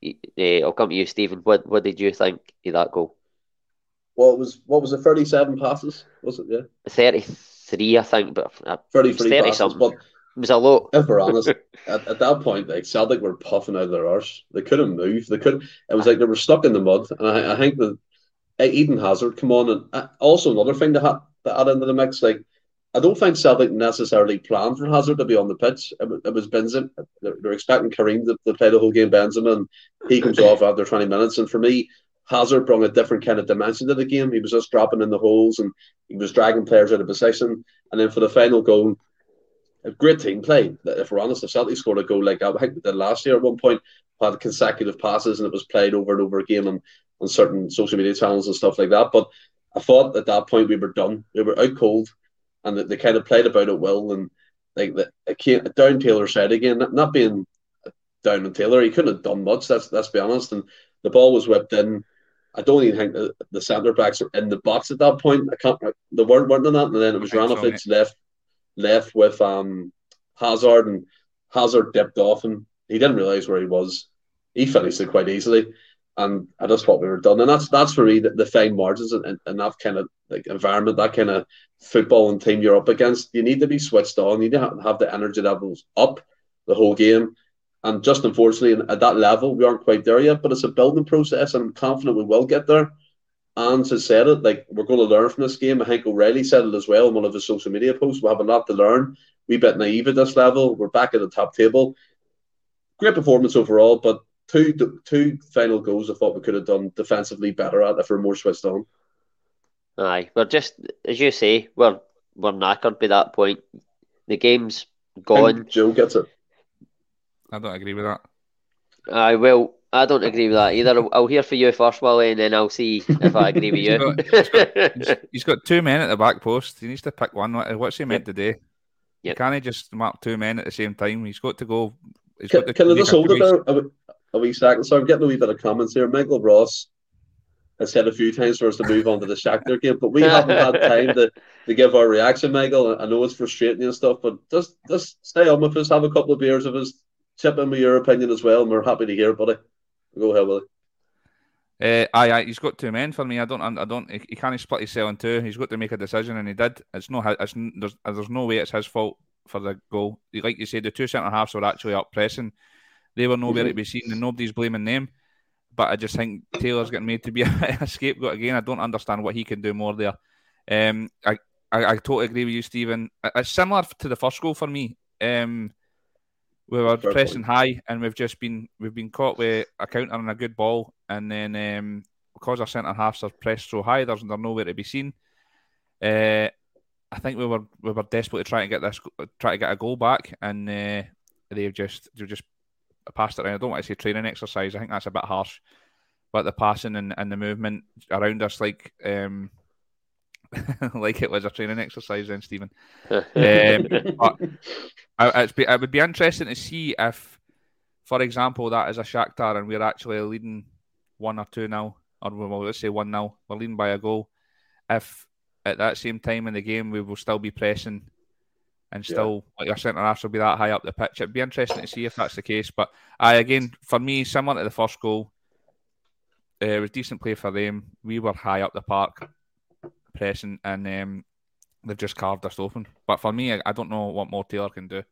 Uh, I'll come to you, Stephen. What what did you think of that goal? Well, it was what was it? Thirty-seven passes, was it? Yeah, thirty-three, I think, but uh, thirty-three passes. Something. But it was a lot. If we're honest, at, at that point, like Celtic were puffing out of their arse. They couldn't move. They couldn't. It was like they were stuck in the mud. And I, I think that Eden Hazard come on, and uh, also another thing to, ha- to add into the mix, like I don't think Celtic necessarily planned for Hazard to be on the pitch. It, it was Benzema. They're, they're, expecting Karim to, to, play the whole game, Benzema, and he comes off after 20 minutes. And for me, Hazard brought a different kind of dimension to the game. He was just dropping in the holes and he was dragging players out of position. And then for the final goal, a great team play. If we're honest, if Celtic scored a goal like I think we did last year at one point, had consecutive passes and it was played over and over again on, on certain social media channels and stuff like that. But I thought at that point we were done. We were out cold and they, they kind of played about it well. And like the, it came down Taylor's side again, not, not being down on Taylor, he couldn't have done much. Let's let's be honest. And the ball was whipped in. I don't even think the, the centre backs are in the box at that point. I can't. They weren't weren't in that, and then it was Ranovic left left with um Hazard, and Hazard dipped off, and he didn't realise where he was. He finished it quite easily, and just thought we were done. And that's that's for me the, the fine margins and, and that kind of like environment, that kind of football and team you're up against. You need to be switched on. You need to have the energy levels up the whole game. And just unfortunately, at that level, we aren't quite there yet. But it's a building process, and I'm confident we will get there. And to said it, like we're going to learn from this game. I think O'Reilly said it as well in one of his social media posts. We have a lot to learn. We bit naive at this level. We're back at the top table. Great performance overall, but two two final goals I thought we could have done defensively better at if we're more switched on. Aye, we're just as you say, we're we're knackered by that point. The game's gone. Joe gets it. I don't agree with that. I will. I don't agree with that either. I'll, I'll hear for you first, Wally, and then I'll see if I agree with you. he's, got, he's, he's got two men at the back post. He needs to pick one. What's he meant to do? Yep. Can he just mark two men at the same time? He's got to go. Can, to can I just hold it there a, wee second? So I'm getting a wee bit of comments here. Michael Ross has said a few times for us to move on to the Shakhtar game, but we haven't had time to, to give our reaction, Michael. I know it's frustrating and stuff, but just just stay on with us, have a couple of beers of us, chip in with your opinion as well, and we're happy to hear, it, buddy. Go ahead, Willie. Uh, aye, aye, he's got two men for me. I don't, I don't. He can't split his cell in two. He's got to make a decision, and he did. It's no, it's there's, there's no way it's his fault for the goal. Like you said, the two centre halves were actually up pressing. They were nowhere mm-hmm. to be seen, and nobody's blaming them. But I just think Taylor's getting made to be a scapegoat again. I don't understand what he can do more there. Um, I, I, I totally agree with you, Stephen. It's similar to the first goal for me. Um, we were Fair pressing high, and we've just been we've been caught with a counter and a good ball, and then um, because our centre halves are pressed so high, there's they're nowhere to be seen. Uh, I think we were we were desperately trying to get this try to get a goal back, and uh, they've just they've just passed it around. I don't want to say training exercise. I think that's a bit harsh, but the passing and, and the movement around us, like um, like it was a training exercise then, Stephen. um, but I, be, it would be interesting to see if, for example, that is a Shakhtar and we're actually leading one or two now, or well, let's say one now, we're leading by a goal. If at that same time in the game we will still be pressing and still yeah. like our centre half will be that high up the pitch, it'd be interesting to see if that's the case. But I again, for me, similar to the first goal, uh, it was decent play for them. We were high up the park pressing, and um, they've just carved us open. But for me, I, I don't know what more Taylor can do.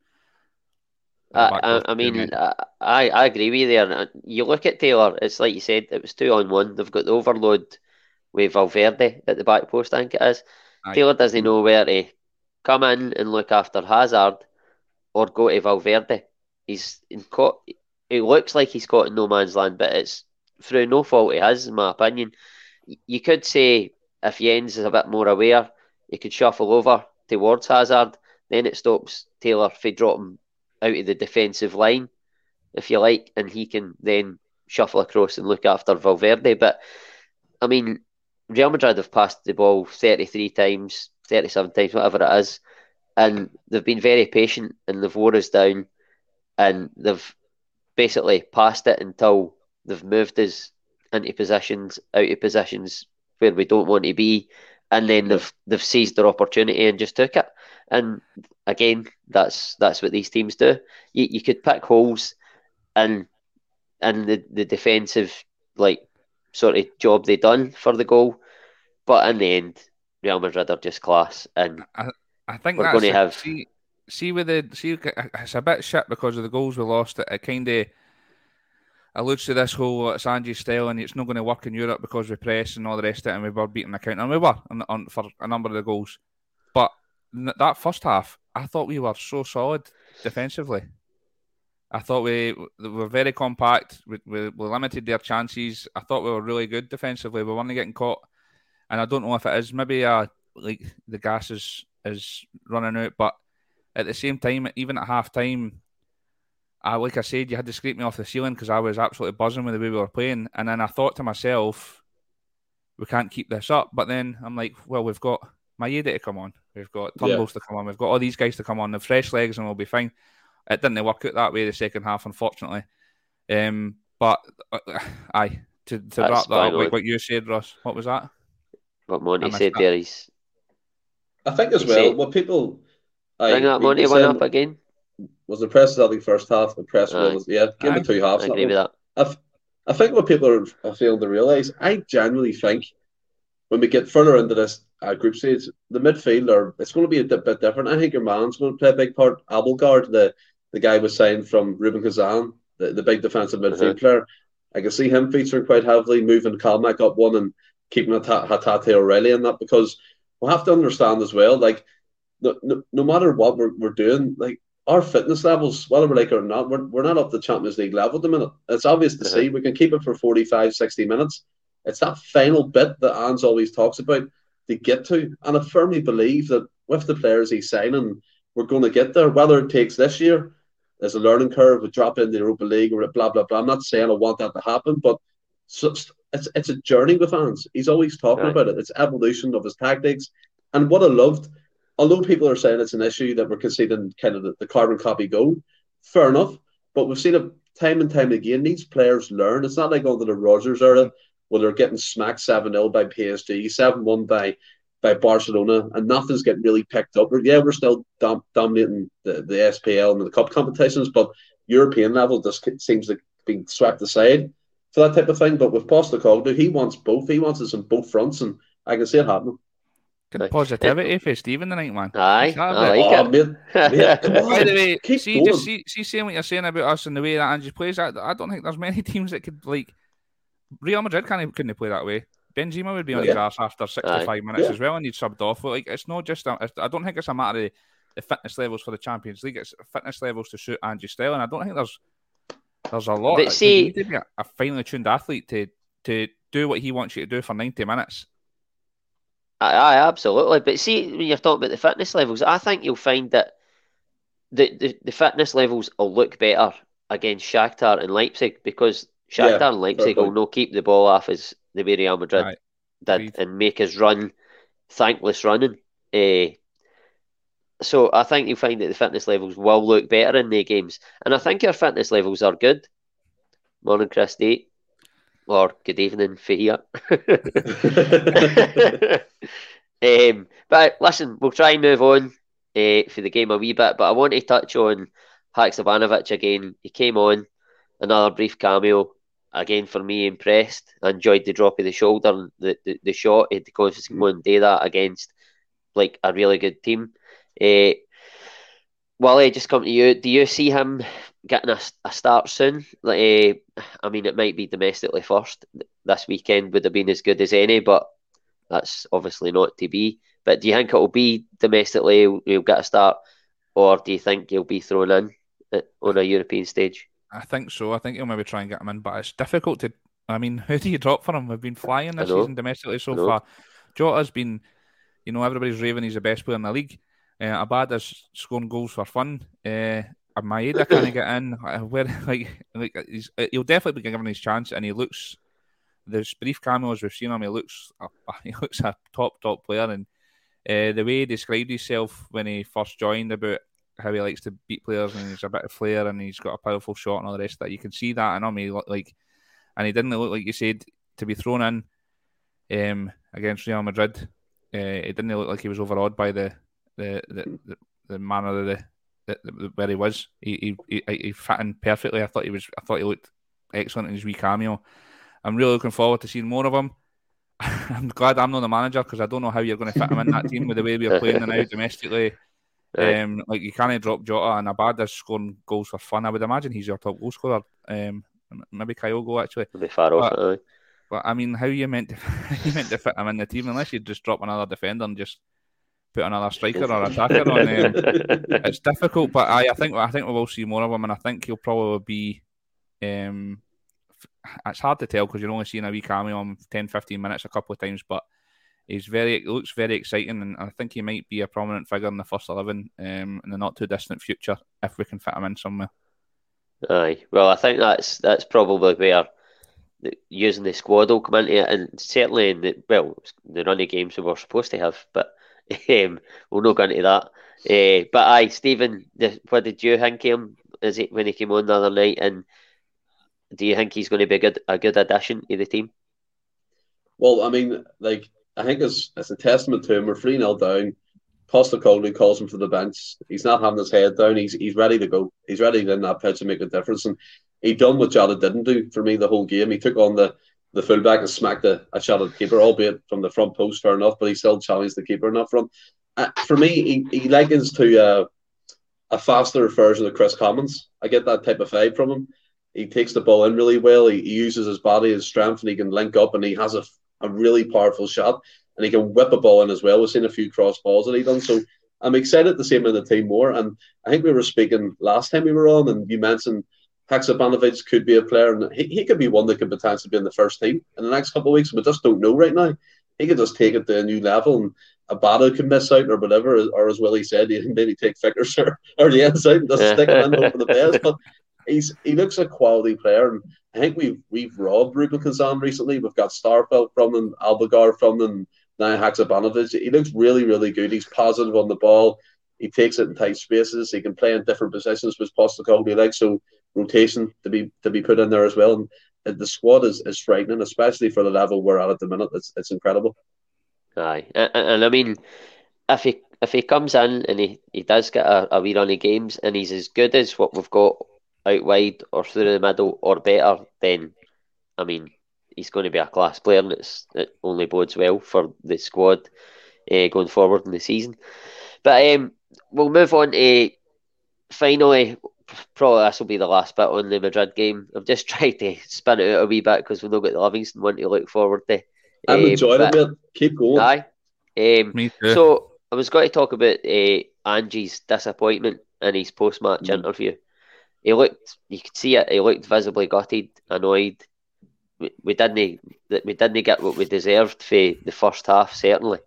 Uh, I, I mean, I, I agree with you there. You look at Taylor, it's like you said, it was two on one. They've got the overload with Valverde at the back post, I think it is. Taylor doesn't know where to come in and look after Hazard or go to Valverde. He's in caught. It looks like he's caught in no man's land, but it's through no fault he has, in my opinion. You could say if Jenz is a bit more aware, he could shuffle over towards Hazard. Then it stops Taylor if drop him out of the defensive line, if you like, and he can then shuffle across and look after Valverde. But I mean, Real Madrid have passed the ball 33 times, 37 times, whatever it is, and they've been very patient and they've wore us down and they've basically passed it until they've moved us into positions, out of positions where we don't want to be, and then they've they've seized their opportunity and just took it. And again, that's that's what these teams do. You, you could pick holes and and the, the defensive like sort of job they done for the goal, but in the end, Real Madrid are just class, and I, I think we're going to have. See, see with the see, it's a bit shit because of the goals we lost. It, it kind of alludes to this whole it's Ange's style, and it's not going to work in Europe because we press and all the rest of it, and we were beating the count, and we were on, on, for a number of the goals. But that first half, I thought we were so solid defensively. I thought we, we were very compact. We, we, we, limited their chances. I thought we were really good defensively. We weren't getting caught, and I don't know if it is maybe uh, like the gas is is running out, but at the same time, even at half time, I like I said, you had to scrape me off the ceiling because I was absolutely buzzing with the way we were playing. And then I thought to myself, we can't keep this up. But then I'm like, well, we've got Maeda to come on, we've got Turnbull's yeah. to come on, we've got all these guys to come on, the fresh legs, and we'll be fine. It didn't work out that way the second half, unfortunately. Um, but uh, aye, to, to wrap that up, like what you said, Ross, what was that? What Monty said that. there is. I think as well, what people. Bring that Monty one up again was the press the first half. The press Aye. was yeah, give it two halves. I agree with that. I, I think what people are, are failing to realise, I genuinely think when we get further into this uh, group stage, the midfield are it's going to be a bit different. I think your man's going to play a big part. Abildgaard, the the guy was signed from Rubin Kazan, the, the big defensive midfield uh-huh. player. I can see him featuring quite heavily, moving Calmac up one and keeping Hatate O'Reilly in that because we'll have to understand as well, like no, no, no matter what we're, we're doing, like our fitness levels, whether we like it or not, we're, we're not up the Champions League level at the minute. It's obvious to uh-huh. see. We can keep it for 45, 60 minutes. It's that final bit that Ange always talks about to get to. And I firmly believe that with the players he's signing, we're going to get there. Whether it takes this year as a learning curve, we drop in the Europa League or blah, blah, blah. I'm not saying I want that to happen, but it's, it's a journey with Ange. He's always talking right. about it. It's evolution of his tactics. And what I loved although people are saying it's an issue that we're conceding kind of the, the carbon copy goal, fair enough. But we've seen it time and time again. These players learn. It's not like under the Rodgers era where they're getting smacked 7 0 by PSG, 7 1 by by Barcelona, and nothing's getting really picked up. Yeah, we're still dom- dominating the, the SPL and the cup competitions, but European level just seems to be swept aside for that type of thing. But with Postecoglou, he wants both. He wants us on both fronts, and I can see it happening. Good positivity for Stephen tonight, man. Aye, I like oh, it. Ah, By the way, Keep see, going. just see, see, saying what you're saying about us and the way that Ange plays. I, I don't think there's many teams that could like Real Madrid can't couldn't play that way. Benzema would be on yeah. his ass after 65 Aye. minutes yeah. as well, and he'd subbed off. But like, it's not just. A, I don't think it's a matter of the fitness levels for the Champions League. It's fitness levels to suit Ange's style, and I don't think there's there's a lot. But see, you need to be a, a finely tuned athlete to to do what he wants you to do for 90 minutes Aye, absolutely. But see, when you're talking about the fitness levels, I think you'll find that the, the, the fitness levels will look better against Shakhtar and Leipzig because Shakhtar yeah, and Leipzig will not keep the ball off as the way Real Madrid right. did and make us run thankless running. Uh, so I think you'll find that the fitness levels will look better in the games. And I think our fitness levels are good. Morning, Christy or good evening for here. um, but listen, we'll try and move on uh, for the game a wee bit, but I want to touch on Haksabanovic again. He came on, another brief cameo. Again, for me, impressed. I enjoyed the drop of the shoulder, the, the, the shot. He had the confidence to go and do that against like a really good team. Uh, Wally, just come to you. Do you see him getting a, a start soon. Like, uh, I mean, it might be domestically first. This weekend would have been as good as any, but that's obviously not to be. But do you think it will be domestically? He'll get a start, or do you think he'll be thrown in on a European stage? I think so. I think he'll maybe try and get him in, but it's difficult to. I mean, who do you drop for him? We've been flying this season domestically so far. Jota's been, you know, everybody's raving he's the best player in the league. Uh, Abada's scoring goals for fun. Uh, Maeda can't get in. Where like, like he'll definitely be given his chance, and he looks. There's brief cameos we've seen him. He looks, he looks a top top player, and uh, the way he described himself when he first joined about how he likes to beat players and he's a bit of flair and he's got a powerful shot and all the rest of that. You can see that in him. He like, and he didn't look like you said to be thrown in um, against Real Madrid. Uh, it didn't look like he was overawed by the the the, the, the manner of the, the, the, where he was. He, he he he fit in perfectly. I thought he was. I thought he looked excellent in his wee cameo. I'm really looking forward to seeing more of him. I'm glad I'm not the manager because I don't know how you're going to fit him in that team with the way we're playing now domestically. Um, like you can't drop Jota and Abada's scoring goals for fun. I would imagine he's your top goal scorer. Um, maybe Kyogo actually. Be far off. But, but I mean, how you meant to you meant to fit him in the team unless you just drop another defender and just put another striker or attacker on. him. it's difficult, but I, I think I think we will see more of him, and I think he'll probably be. Um, it's hard to tell because you're only seeing a wee cameo on 10, 15 minutes a couple of times, but he's very looks very exciting, and I think he might be a prominent figure in the first eleven um, in the not too distant future if we can fit him in somewhere. Aye, well, I think that's that's probably where the, using the squad will come into it, and certainly in the well, the running games we were supposed to have, but um, we'll not go into that. Uh, but aye, Stephen, what did you think of him? Is it when he came on the other night, and do you think he's going to be a good a good addition to the team? Well, I mean, like I think it's, it's a testament to him. We're 3 0 down. Postecoglou calls him for the bench. He's not having his head down. He's he's ready to go. He's ready to in that pitch and make a difference. And he done what Jota didn't do for me the whole game. He took on the the fullback and smacked a, a shot keeper, albeit from the front post, fair enough, but he still challenged the keeper that front. Uh, for me, he, he likens to uh, a faster version of Kris Commons. I get that type of vibe from him. He takes the ball in really well. He, he uses his body, his strength, and he can link up, and he has a a really powerful shot, and he can whip a ball in as well. We've seen a few cross balls that he done. So I'm excited to see him in the team more. And I think we were speaking last time we were on, and you mentioned Haksabanovic could be a player, and he, he could be one that could potentially be in the first team in the next couple of weeks. We just don't know right now. He could just take it to a new level, and Abada can miss out or whatever, or as Willie said, he can maybe take Vickers or, or the inside and just stick him in for the best. But he's he looks a quality player, and I think we've we've robbed Rubin Kazan recently. We've got Starfelt from him, Abildgaard from him, now Haksabanovic. He looks really really good. He's positive on the ball. He takes it in tight spaces. He can play in different positions, which Postecoglou like. So rotation to be to be put in there as well. And the squad is, is frightening, especially for the level we're at at the minute. It's it's incredible. Aye, and, and I mean, if he if he comes in and he, he does get a, a wee run of games and he's as good as what we've got out wide or through the middle or better, then I mean he's going to be a class player, and it's, it only bodes well for the squad uh, going forward in the season. But um, we'll move on to finally. Probably this will be the last bit on the Madrid game. I've just tried to spin it out a wee bit because we've not got the Livingston one to look forward to. I'm um, enjoying it. Keep going. Aye. Um, Me too. So I was going to talk about uh, Ange's disappointment in his post-match mm. interview he looked, you could see it. He looked visibly gutted, annoyed. We, we didn't, we didn't get what we deserved for the first half. Certainly, uh,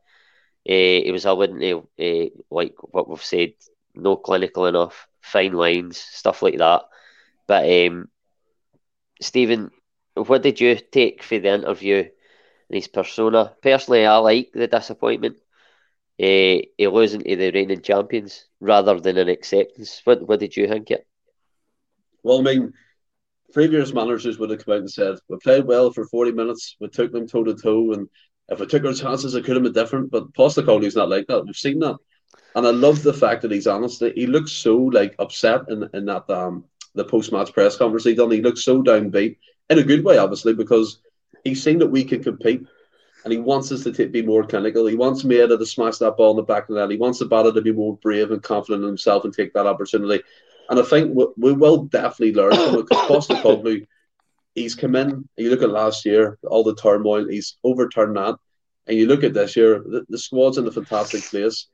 he was alluding to uh, like what we've said, no clinical enough, fine lines, stuff like that. But um, Stephen, what did you take for the interview and his persona? Personally, I like the disappointment. Uh, he losing to the reigning champions rather than an acceptance. What what did you think? It? Well, I mean, previous managers would have come out and said, we played well for 40 minutes, we took them toe to toe, and if we took our chances, it could have been different. But Postecoglou's not like that. We've seen that. And I love the fact that he's honest. He looks so like upset in, in that um the post match press conference he done. He looks so downbeat in a good way, obviously, because he's seen that we can compete and he wants us to t- be more clinical. He wants Maeda to smash that ball in the back of the net. He wants Abada to be more brave and confident in himself and take that opportunity. And I think we, we will definitely learn from it because Postecoglou, he's come in. You look at last year, all the turmoil, he's overturned that. And you look at this year, the, the squad's in a fantastic place,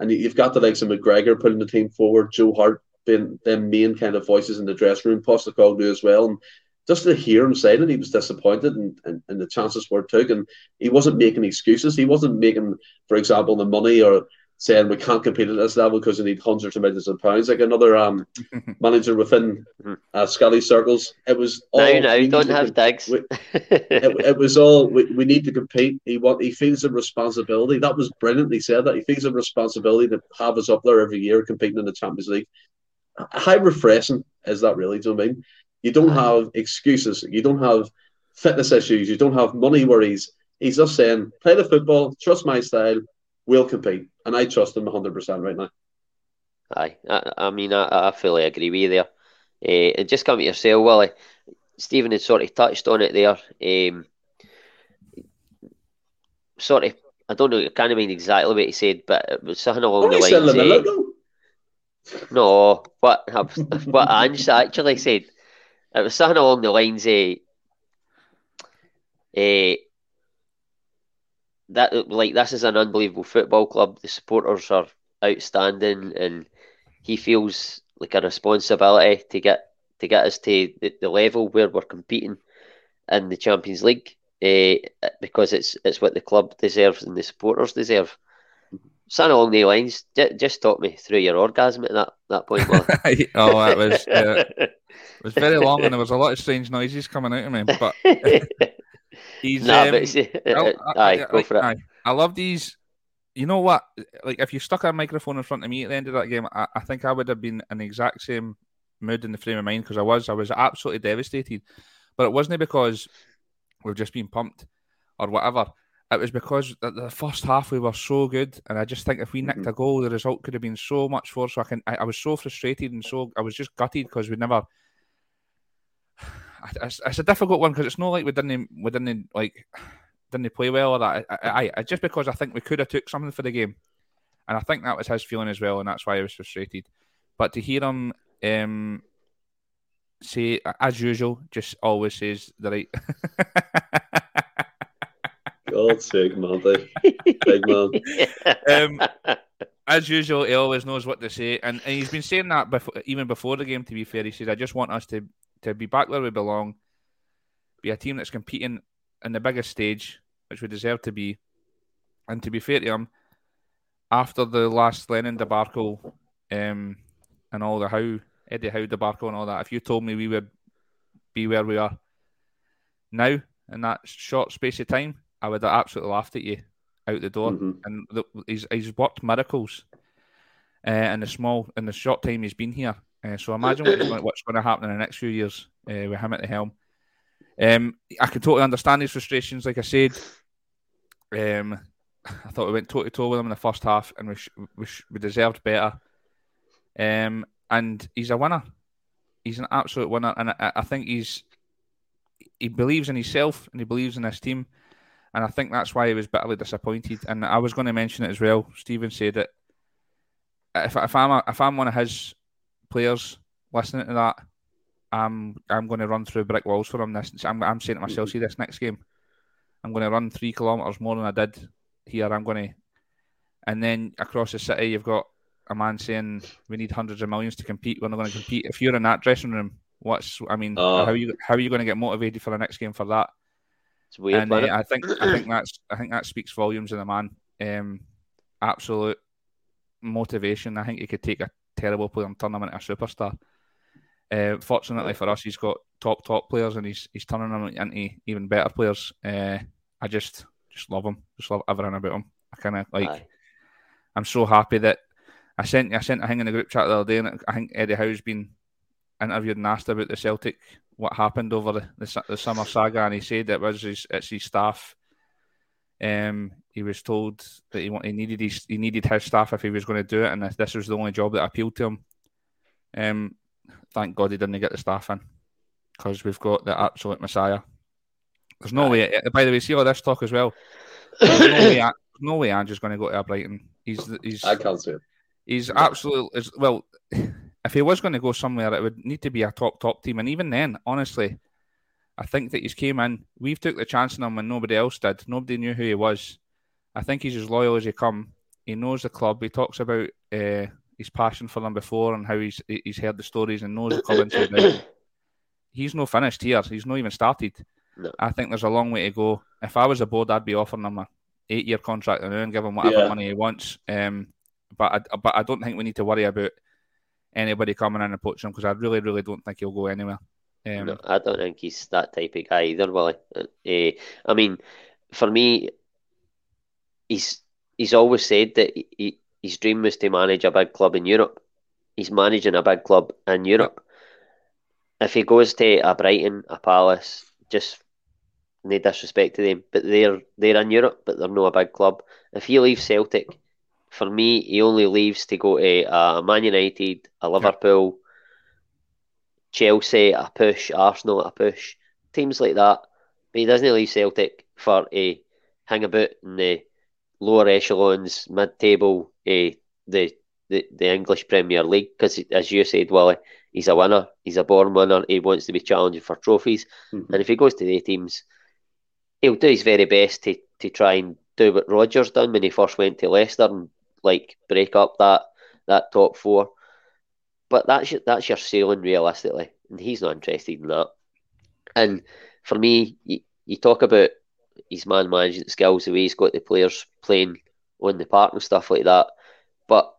and you, have got the likes of McGregor putting the team forward, Joe Hart being them main kind of voices in the dressing room, Postecoglou as well, and just to hear him say that he was disappointed and, and, and the chances were took, and he wasn't making excuses. He wasn't making, for example, the money or saying we can't compete at this level because we need hundreds of millions of pounds. Like another um, manager within mm-hmm. uh, Scully circles, it was all. No, no, don't have tags. it, it, was all we, we need to compete. He want he feels a responsibility. That was brilliant. He said that he feels a responsibility to have us up there every year competing in the Champions League. How refreshing is that, really? Do you know I mean? You don't have excuses. You don't have fitness issues. You don't have money worries. He's just saying, play the football, trust my style, we'll compete. And I trust him 100% right now. Aye, I, I mean, I, I, fully agree with you there. Uh, and just come to yourself, Willie. Stephen had sort of touched on it there. Um, sort of, I don't know, I can't mean exactly what he said, but it was something along the lines. Uh, no, what what Ange actually said, it was something along the lines of. Uh, that like this is an unbelievable football club. The supporters are outstanding, and he feels like a responsibility to get to get us to the, the level where we're competing in the Champions League uh, because it's it's what the club deserves and the supporters deserve. Something along the lines. J- just talk me through your orgasm at that that point. oh, that was uh, it was very long and there was a lot of strange noises coming out of me, but. He's nah, um, but I, I, aye, go for it. I love these. You know what? Like if you stuck a microphone in front of me at the end of that game, I, I think I would have been in the exact same mood in the frame of mind because I was. I was absolutely devastated. But it wasn't because we've just been pumped or whatever. It was because the first half we were so good, and I just think if we nicked mm-hmm. a goal, the result could have been so much worse. So I can, I, I was so frustrated and so I was just gutted because we never it's, it's a difficult one because it's not like we didn't we didn't like didn't play well or that. I, I, I, just because I think we could have took something for the game, and I think that was his feeling as well, and that's why I was frustrated. But to hear him um, say as usual, just always says the right. God's sake, Monty, big man. Um, as usual, he always knows what to say, and, and he's been saying that before, even before the game. To be fair, he says, "I just want us to to be back where we belong, be a team that's competing in the biggest stage, which we deserve to be. And to be fair to him, after the last Lennon debacle um, and all the how Eddie Howe debacle and all that, if you told me we would be where we are now in that short space of time, I would have absolutely laughed at you out the door. Mm-hmm. And the, he's he's worked miracles uh, in the small in the short time he's been here. Uh, so imagine what's going, to happen in the next few years uh, with him at the helm. Um, I can totally understand his frustrations. Like I said, um, I thought we went toe to toe with him in the first half, and we sh- we, sh- we deserved better. Um, and he's a winner. He's an absolute winner, and I, I think he's he believes in himself and he believes in his team, and I think that's why he was bitterly disappointed. And I was going to mention it as well. Stephen said that if if I'm a, if I'm one of his players listening to that, I'm I'm going to run through brick walls for them. This I'm I'm saying to myself, see this next game, I'm going to run three kilometers more than I did here. I'm going to, and then across the city, you've got a man saying we need hundreds of millions to compete. We're not going to compete. If you're in that dressing room, what's I mean, uh, how are you how are you going to get motivated for the next game for that? It's weird. And uh, I think I think that's I think that speaks volumes of the man. Um, absolute motivation. I think he could take a terrible player and turn him into a superstar. Uh, fortunately for us, he's got top top players and he's he's turning them into even better players. Uh, I just just love him, just love everything about him. I kind of like. Aye. I'm so happy that I sent I sent a thing in the group chat the other day, and I think Eddie Howe's been interviewed and asked about the Celtic, what happened over the, the, the summer saga, and he said it was his, it's his staff. Um, he was told that he, he needed his he needed his staff if he was going to do it, and this was the only job that appealed to him. Um, thank God he didn't get the staff in because we've got the absolute messiah. There's no way. Eh, by the way, see all this talk as well. There's no way. No way. Andrew's going to go to Brighton. He's he's. I can't see it. He's absolutely well. If he was going to go somewhere, it would need to be a top top team, and even then, honestly, I think that he's came in. We've took the chance on him when nobody else did. Nobody knew who he was. I think he's as loyal as he come. He knows the club. He talks about uh, his passion for them before and how he's he's heard the stories and knows the club inside out. He's no finished here. He's not even started. No. I think there's a long way to go. If I was a board, I'd be offering him a eight year contract and give him whatever Yeah. money he wants. Um, but I, but I don't think we need to worry about anybody coming in and poaching him because I really, really don't think he'll go anywhere. Um, No, I don't think he's that type of guy either, Willie. Uh, eh, I mean, for me, he's he's always said that he, his dream was to manage a big club in Europe. He's managing a big club in Europe. If he goes to a Brighton, a Palace, just no disrespect to them, but they're they're in Europe, but they're not a big club. If he leaves Celtic, for me, he only leaves to go to a Man United, a Liverpool, Chelsea a push, Arsenal a push, teams like that. But he doesn't leave Celtic for a hang about in the lower echelons, mid-table, eh, the, the the English Premier League. Because as you said, Willie, he's a winner. He's a born winner. He wants to be challenging for trophies. Mhm. And if he goes to the teams, he'll do his very best to, to try and do what Rodgers done when he first went to Leicester and like break up that that top four. But that's your, that's your ceiling realistically, and he's not interested in that. And for me, you, you talk about his man management skills, the way he's got the players playing on the park and stuff like that. But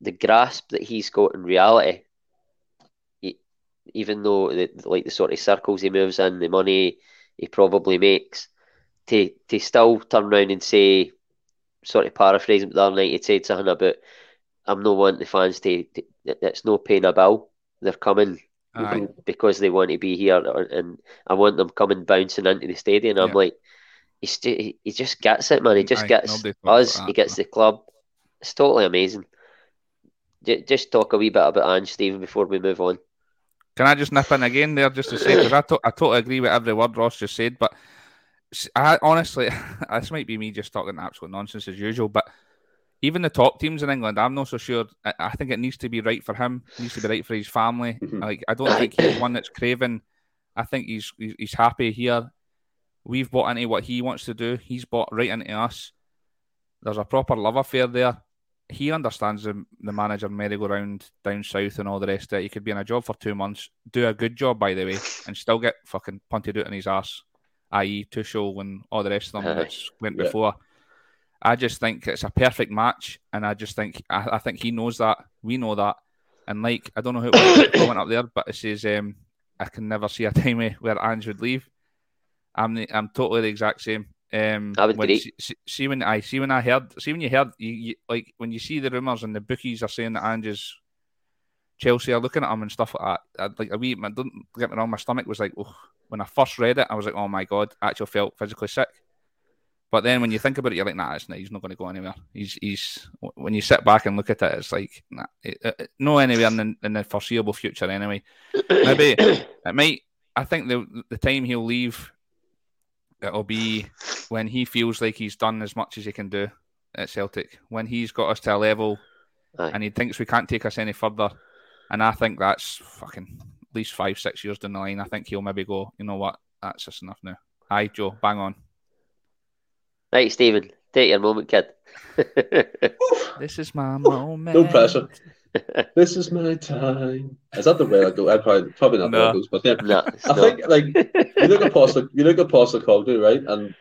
the grasp that he's got in reality, he, even though the, like the sort of circles he moves in, the money he probably makes, to to still turn around and say, sort of paraphrasing the other night, he said something about, "I'm not wanting the fans to, to it's no paying a bill. They're coming aye. because they want to be here, or, and I want them coming bouncing into the stadium." I'm Yeah. like, he's he, he just gets it, man. He just Aye, gets us. He gets the club. It's totally amazing. J- Just talk a wee bit about Ange, Stephen, before we move on. Can I just nip in again there just to say because I, to- I totally agree with every word Ross just said, but I honestly this might be me just talking absolute nonsense as usual, but even the top teams in England, I'm not so sure. I, I think it needs to be right for him. It needs to be right for his family. Mhm. Like I don't think he's one that's craving. I think he's he's happy here. We've bought into what he wants to do. He's bought right into us. There's a proper love affair there. He understands the, the manager merry-go-round down south and all the rest of it. He could be in a job for two months, do a good job, by the way, and still get fucking punted out in his ass, i.e., Tuchel and all the rest of them Aye. that's went Yeah. before. I just think it's a perfect match, and I just think I, I think he knows that. We know that, and like I don't know who it was went up there, but it says um, I can never see a time where Ange would leave. I'm the, I'm totally the exact same. Um, I would when, see, see- when I see when I heard see when you heard you, you, like when you see the rumors and the bookies are saying that Ange's Chelsea are looking at him and stuff like that. I, like a wee, man, don't get me wrong, my stomach was like, oh, when I first read it, I was like, oh my god, I actually felt physically sick. But then when you think about it, you're like, nah, it's not, he's not going to go anywhere. He's he's when you sit back and look at it, it's like, nah, it, it, no anywhere in, the- in the foreseeable future anyway. Maybe it might. I think the the time he'll leave, it'll be when he feels like he's done as much as he can do at Celtic. When he's got us to a level, Aye. and he thinks we can't take us any further. And I think that's fucking at least five, six years down the line. I think he'll maybe go. You know what? That's just enough now. Hi, Joe. Bang on. Right, Stephen, take your moment, kid. This is my moment. No pressure. This is my time. Is that the way I go? I probably probably not the No. it goes, but yeah. no, I not. think like you look at Posta, you look at Postecoglou, right, and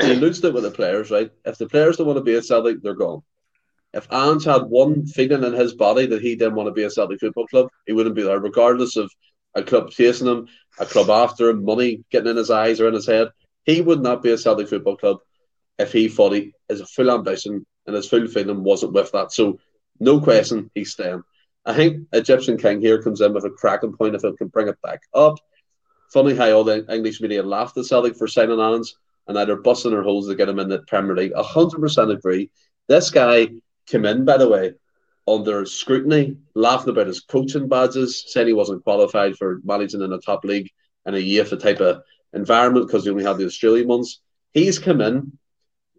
he alludes to it with the players, right. If the players don't want to be at Celtic, they're gone. If Ange had one feeling in his body that he didn't want to be a Celtic Football Club, he wouldn't be there, regardless of a club chasing him, a club after him, money getting in his eyes or in his head. He would not be a Celtic Football Club if he thought he his full ambition and his full feeling wasn't with that. So no question, he's staying. I think Egyptian King here comes in with a cracking point if it can bring it back up. Funny how all the English media laughed at Celtic for signing Ange and either busting their holes to get him in the Premier League. A hundred percent agree. This guy came in, by the way, under scrutiny, laughing about his coaching badges, saying he wasn't qualified for managing in a top league in a UEFA type of environment because he only had the Australian ones. He's come in,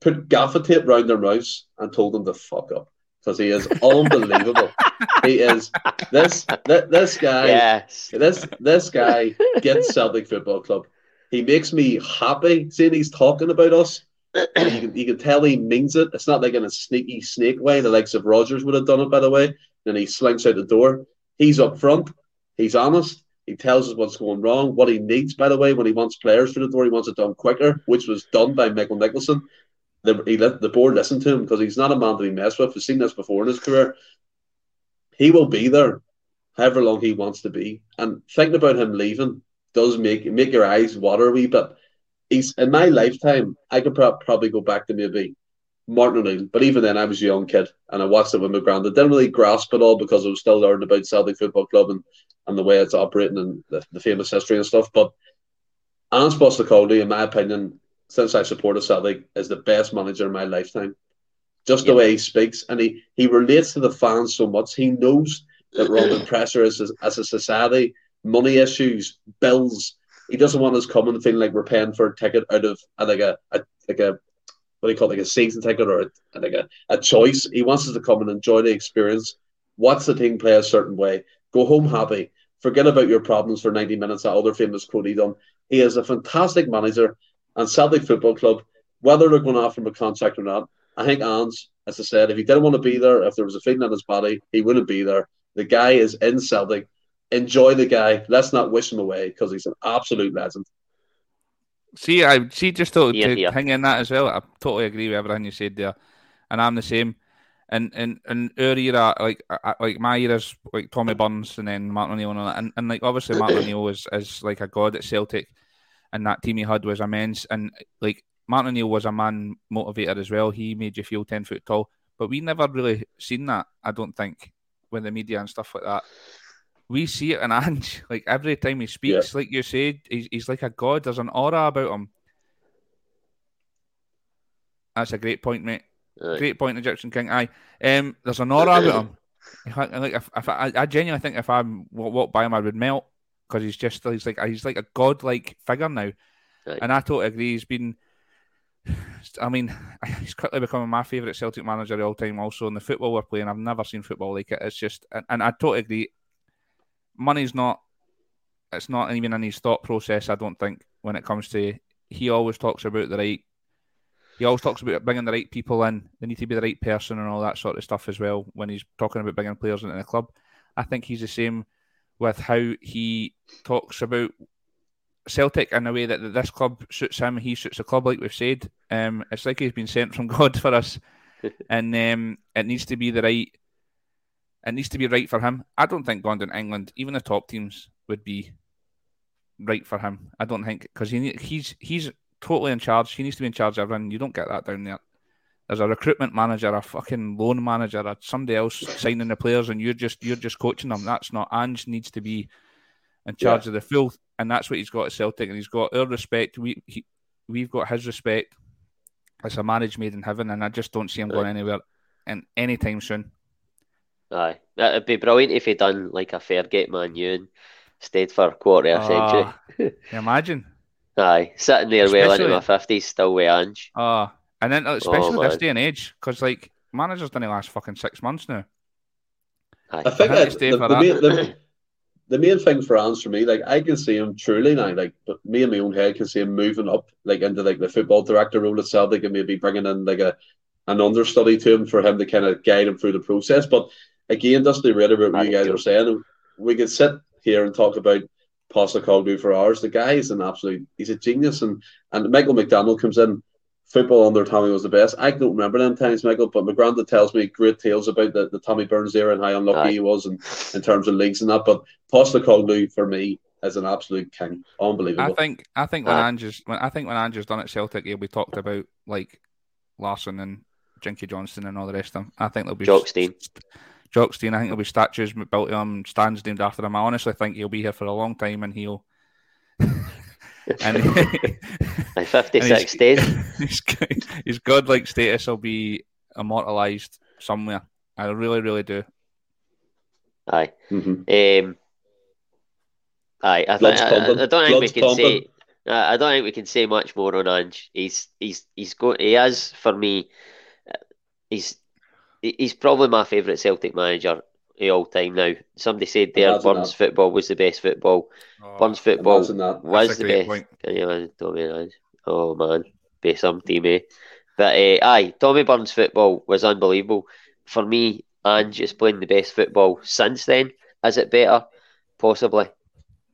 put gaffer tape round their mouths, and told them to fuck up because he is unbelievable. he is this this, this guy. yes. This this guy gets Celtic Football Club. He makes me happy seeing he's talking about us you can you can tell he means it. It's not like in a sneaky snake way, the likes of Rodgers would have done it, by the way. Then he slinks out the door. He's up front. He's honest. He tells us what's going wrong, what he needs, by the way, when he wants players through the door, he wants it done quicker, which was done by Michael Nicholson. The, he let the board listen to him because he's not a man to be messed with. We've seen this before in his career. He will be there however long he wants to be. And thinking about him leaving does make make your eyes water a wee bit. He's in my lifetime, I could pro- probably go back to maybe Martin O'Neill, but even then I was a young kid and I watched it with my granddad. Didn't really grasp it all because I was still learning about Celtic Football Club and, and the way it's operating and the, the famous history and stuff. But Ange Postecoglou, in my opinion, since I supported Celtic, is the best manager in my lifetime. Just the way he speaks, and he, he relates to the fans so much. He knows that we're under pressure as a, as a society, money issues, bills. He doesn't want us coming feeling like we're paying for a ticket out of like a, a like a what do you call it, like a season ticket or a, like a, a choice. He wants us to come and enjoy the experience, watch the team play a certain way, go home happy, forget about your problems for 90 minutes, that other famous quote he done. He is a fantastic manager and Celtic Football Club, whether they're going to offer him a contract or not, I think Ange, as I said, if he didn't want to be there, if there was a feeling in his body, he wouldn't be there. The guy is in Celtic. Enjoy the guy. Let's not wish him away because he's an absolute legend. See, I see. Just to, Yeah, to yeah. hang in that as well. I totally agree with everything you said there, and I'm the same. And and and our era, like like my era's like Tommy Burns and then Martin O'Neill and. And, and like obviously Martin O'Neill is, is like a god at Celtic, and that team he had was immense. And like Martin O'Neill was a man motivator as well. He made you feel ten foot tall. But we never really seen that. I don't think with the media and stuff like that. We see it in Ange. Like every time he speaks, like you said, he's, he's like a god. There's an aura about him. That's a great point, mate. Aye. Great point, Egyptian King. Aye, um, there's an aura about him. If I, like, if, if I, I genuinely think if I wa- walked by him, I would melt because he's just he's like he's like a godlike figure now, Aye. and I totally agree. He's been, I mean, he's quickly becoming my favourite Celtic manager of all time. Also, in the football we're playing, I've never seen football like it. It's just, and, and I totally agree. Money's not, it's not even in his thought process. I don't think when it comes to. He always talks about the right he always talks about bringing the right people in. They need to be the right person and all that sort of stuff as well when he's talking about bringing players into the club. I think he's the same with how he talks about Celtic in a way that, that this club suits him. He suits the club, like we've said. Um, it's like he's been sent from God for us, and um, it needs to be the right. It needs to be right for him. I don't think going to England, even the top teams, would be right for him. I don't think because he he's he's totally in charge. He needs to be in charge of everything. You don't get that down there. There's a recruitment manager, a fucking loan manager, a, somebody else signing the players, and you're just you're just coaching them. That's not Ange needs to be in charge of the full, and that's what he's got at Celtic, and he's got our respect. We he, we've got his respect. It's a marriage made in heaven, and I just don't see him going anywhere in any time soon. Aye, it'd be brilliant if he done like a Fairgate Man you and stayed for a quarter of a century. Ah, imagine. Aye, sitting there well into my fifties, still with Ange. Ah, and then uh, oh, especially this day and age, because like managers didn't last fucking six months now. Aye. I think I think that, the, the, main, the, the main thing for Ange for me, like I can see him truly now, like but me in my own head can see him moving up like into like the football director role itself. They can maybe bringing in like a an understudy to him for him to kind of guide him through the process. But again, just to reiterate what you guys are saying, we could sit here and talk about Postecoglou for hours. The guy is an absolute, he's a genius, and and Michael McDonald comes in. Football under Tommy was the best. I don't remember them times, Michael, but my granddad tells me great tales about the, the Tommy Burns era and how unlucky Aye. he was and in terms of leagues and that. But Postecoglou for me is an absolute king. Unbelievable. I Unbelievable. think I think when Aye. Ange's when I think when Ange's done at Celtic, he'll be talked about like Larsson and Jinky Johnstone and all the rest of them. I think there'll be Jock Stein. Jockstein. I think there'll be statues built on him, stands named after him. I honestly think he'll be here for a long time, and he'll. and Aye, fifty and he's- six days. his, his godlike status will be immortalised somewhere. I really, really do. Aye. Mhm. Um, aye, I, Blood's think, I, I. I don't think Blood's we can pumping. say. I I don't think we can say much more on Ange. He's he's he's going. He is for me. uh, He's he's probably my favourite Celtic manager of all time now. Somebody said there Imagine Burns that. football was the best football. Burns football was the best. point. Can you imagine Tommy Ange? Oh man, by some team, eh? But uh, aye, Tommy Burns football was unbelievable for me. Ange is playing the best football since then. Is it better? Possibly.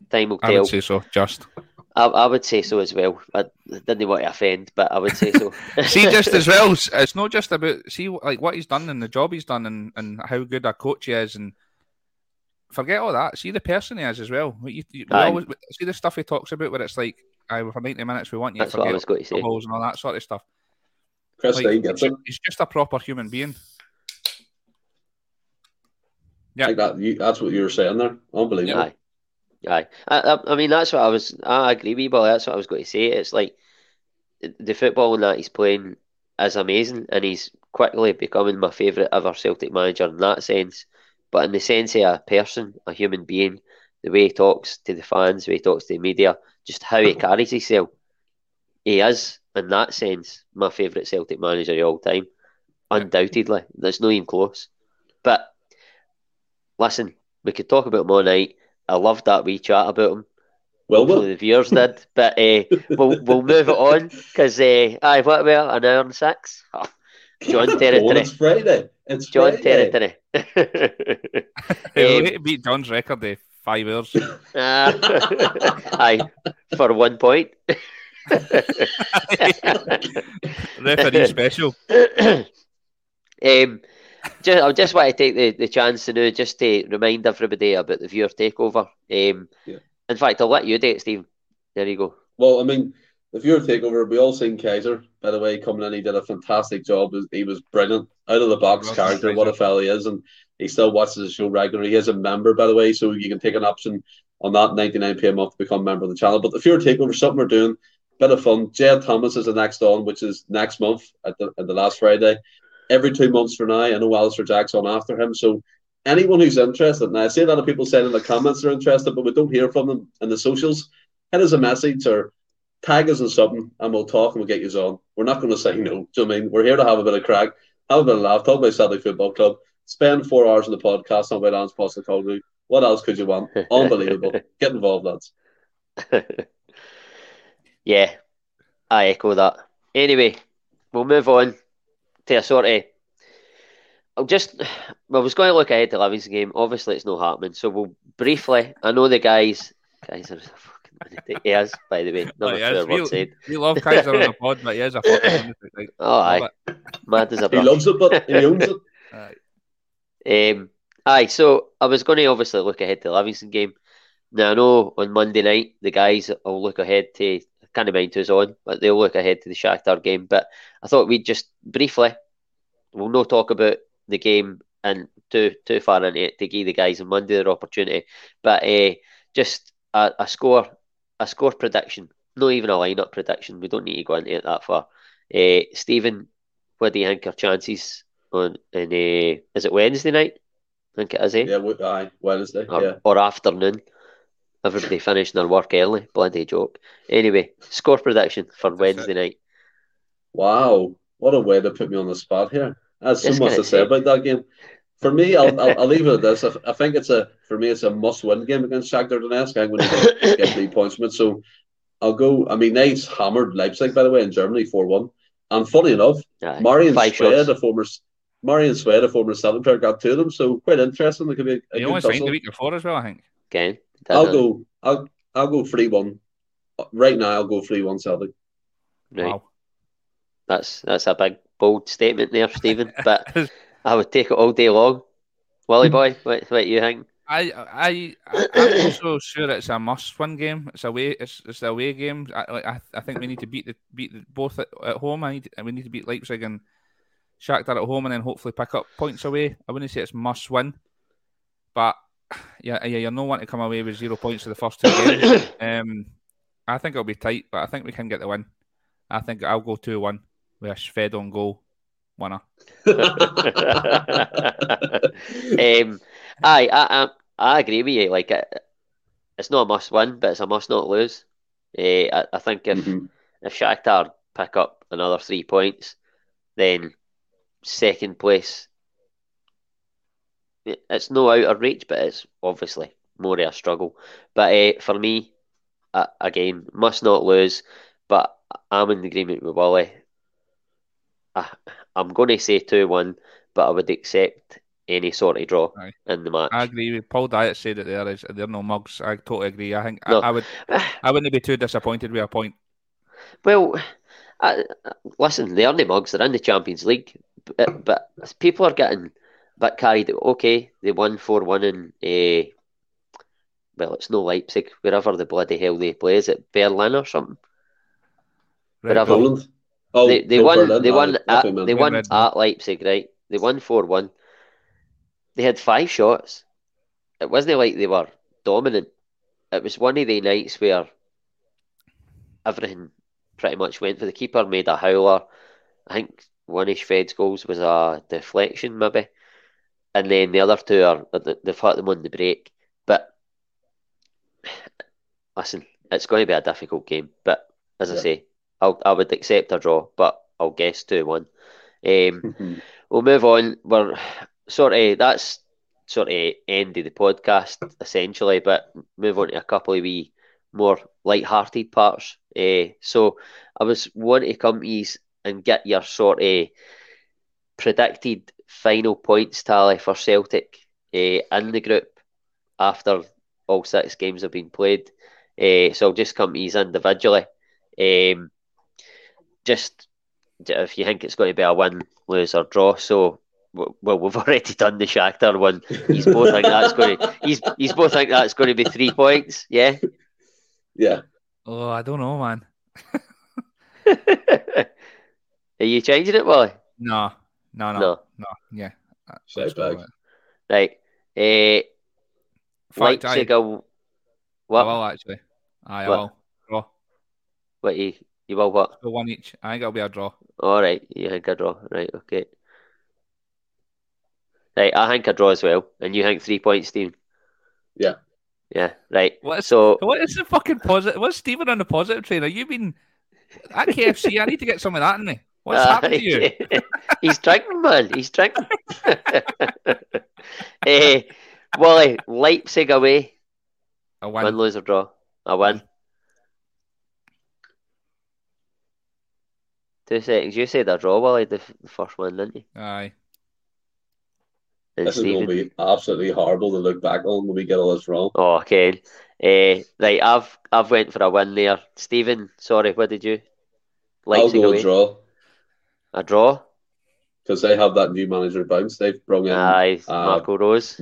Time will tell. I would say so. Just. I, I would say so as well. I didn't want to offend, but I would say so. see, just as well, it's not just about see like what he's done and the job he's done and, and how good a coach he is, and forget all that. See the person he is as well. You, you, we always, see the stuff he talks about where it's like, "I for ninety minutes we want you." That's to forget what I was going to say. And all that sort of stuff. Chris like, gets it. He's just a proper human being. Yeah, like that, you, that's what you were saying there. Unbelievable. Aye. Aye. I, I, I, mean, that's what I was. I agree with you, but that's what I was going to say. It's like the football that he's playing is amazing, and he's quickly becoming my favourite ever Celtic manager in that sense. But in the sense of a person, a human being, the way he talks to the fans, the way he talks to the media, just how he carries himself, he is, in that sense, my favourite Celtic manager of all time. Undoubtedly. There's no even close. But listen, we could talk about him all night. I loved that wee chat about him. Well, Hopefully the viewers did, but uh, we'll we'll move it on because uh, aye, what about an hour and six? Oh, John territory. it's Friday. It's John Friday. territory. um, beat John's record of five hours. Uh, aye, for one point. Referee special. um, just, I just want to take the, the chance to know just to remind everybody about the viewer takeover. Um, yeah. In fact, I'll let you do it, Steve. There you go. Well, I mean, the viewer takeover, we all seen Kaiser, by the way, coming in. He did a fantastic job. He was brilliant. Out of the box character, what a fella he is. And he still watches the show regularly. He is a member, by the way, so you can take an option on that 99p a month to become a member of the channel. But the viewer takeover, something we're doing, bit of fun. Jed Thomas is the next on, which is next month at the, at the last Friday every two months for now. I know Alistair Jack's on after him. So anyone who's interested, now I see a lot of people saying in the comments they're interested, but we don't hear from them in the socials. Hit us a message or tag us in something and we'll talk and we'll get you on. We're not going to say no. Do you know I mean? We're here to have a bit of crack, have a bit of laugh, talk about Saturday Football Club, spend four hours on the podcast on about Ange Postecoglou. What else could you want? Unbelievable. Get involved, lads. yeah, I echo that. Anyway, we'll move on to a sort of. I'll just. I was going to look ahead to Livingston game. Obviously, it's not happening. So we'll briefly. I know the guys. Guys are fucking. He is, by the way. Not oh, we, said. we love Kaiser on the pod, but he is a fucking. oh, aye. Mad as a He loves it, but he owns it. Aye. Um, aye, so I was going to obviously look ahead to the Livingston game. Now, I know on Monday night, the guys will look ahead to can't mind who's on, but they'll look ahead to the Shakhtar game. But I thought we'd just briefly, we'll not talk about the game and too too far into it to give the guys on Monday their opportunity. But uh, just a, a, score, a score prediction, not even a lineup prediction. We don't need to go into it that far. Uh, Stephen, what do you think our chances on? In, uh, is it Wednesday night? I think it is. Eh? Yeah, aye, Wednesday. Or, yeah. or afternoon. Everybody finishing their work early. Bloody joke. Anyway, score prediction for Wednesday night. Wow, what a way to put me on the spot here. That's so much to say about that game. For me, I'll, I'll, I'll, leave it at this. I, I, think it's a for me it's a must-win game against Shakhtar Donetsk. I'm going to get three points from it. So I'll go. I mean, they hammered Leipzig by the way in Germany four one. And funny enough, Aye, Marian Shved, a former Marian Shved, a former Celtic player, got two of them. So quite interesting. It could be. A, a he only signed the week before as well, I think. Okay. I'll go. I'll I'll go three one. Right now, I'll go three one Celtic. Right. Wow. That's that's a big bold statement there, Stephen. but I would take it all day long. Wally boy, what what you think? I I I'm also sure it's a must-win game. It's a way. It's it's a away game. I I, I think we need to beat the beat the, both at, at home. I need we need to beat Leipzig and Shakhtar at home, and then hopefully pick up points away. I wouldn't say it's must-win, but yeah, yeah, you're no one to come away with zero points for the first two games. um, I think it'll be tight, but I think we can get the win. I think I'll go two one with a Shved on goal winner. um, I, I I agree with you. Like it, it's not a must win, but it's a must not lose. Uh, I, I think if mm-hmm. if Shakhtar pick up another three points, then second place it's no out of reach, but it's obviously more of a struggle. But uh, for me, uh, again, must not lose. But I'm in agreement with Wally. I, I'm going to say 2 1, but I would accept any sort of draw Aye. in the match. I agree with Paul Diet said it there is they're no mugs. I totally agree. I think No. I, I would I wouldn't be too disappointed with a point. Well, I, listen, they are the mugs. They're in the Champions League, but, but people are getting a bit carried. Okay, they won four one in. Uh, well, it's no Leipzig, wherever the bloody hell they play. Is it Berlin or something? Red Whatever. Bull. Poland. Oh, they they won. Berlin, They won. that's At, what I meant. they won Red at Leipzig, right? They won four one. They had five shots. It wasn't like they were dominant. It was one of the nights where everything pretty much went for the keeper. Made a howler. I think one of Shved's goals was a deflection, maybe, and then the other two are they- they've hit them on the break. But listen, it's going to be a difficult game. But as I say, I'll, I would accept a draw, but I'll guess 2 1. Um, we'll move on. We're sort of, that's sort of end of the podcast, essentially, but move on to a couple of wee more light-hearted parts. Uh, so I was wanting to come to and get your sort of predicted final points tally for Celtic uh, in the group after all six games have been played. Uh, so I'll just come to yous individually. Um, just if you think it's going to be a win, lose or draw. So well, we've already done the Shakhtar one. He's both think that's going to he's he's both think that's going to be three points. Yeah. Yeah. Oh, I don't know, man. Are you changing it, Wally? No, no, no, No. no. Yeah. Uh, Shout let's go back. with it. Right. Uh, Fact, Leipzig. I, will- I will actually. I What? will. Draw. What you you will what? So one each. I think it'll be a draw. All right. You think a draw? Right. Okay. Right. I think a draw as well, and you think three points, Stephen. Yeah. Yeah. Right. What's So what is the fucking positive? What's Stephen on the positive train? Are you been at KFC? I need to get some of that in me. What's Uh, happened to you? He's drinking, man. He's drinking. Eh, Wally, Leipzig away. A Win, win. lose or draw. A win. Two seconds. You said a draw, Wally, the, f- the first one, didn't you? Aye. And This is going to be absolutely horrible to look back on when we get all this wrong. Oh, okay. Uh, right, I've I've went for a win there. Stephen, sorry, what did you? I'll Leipzig go away. draw A draw. because they have that new manager bounce. They've brought in, Aye, uh, Marco Rose.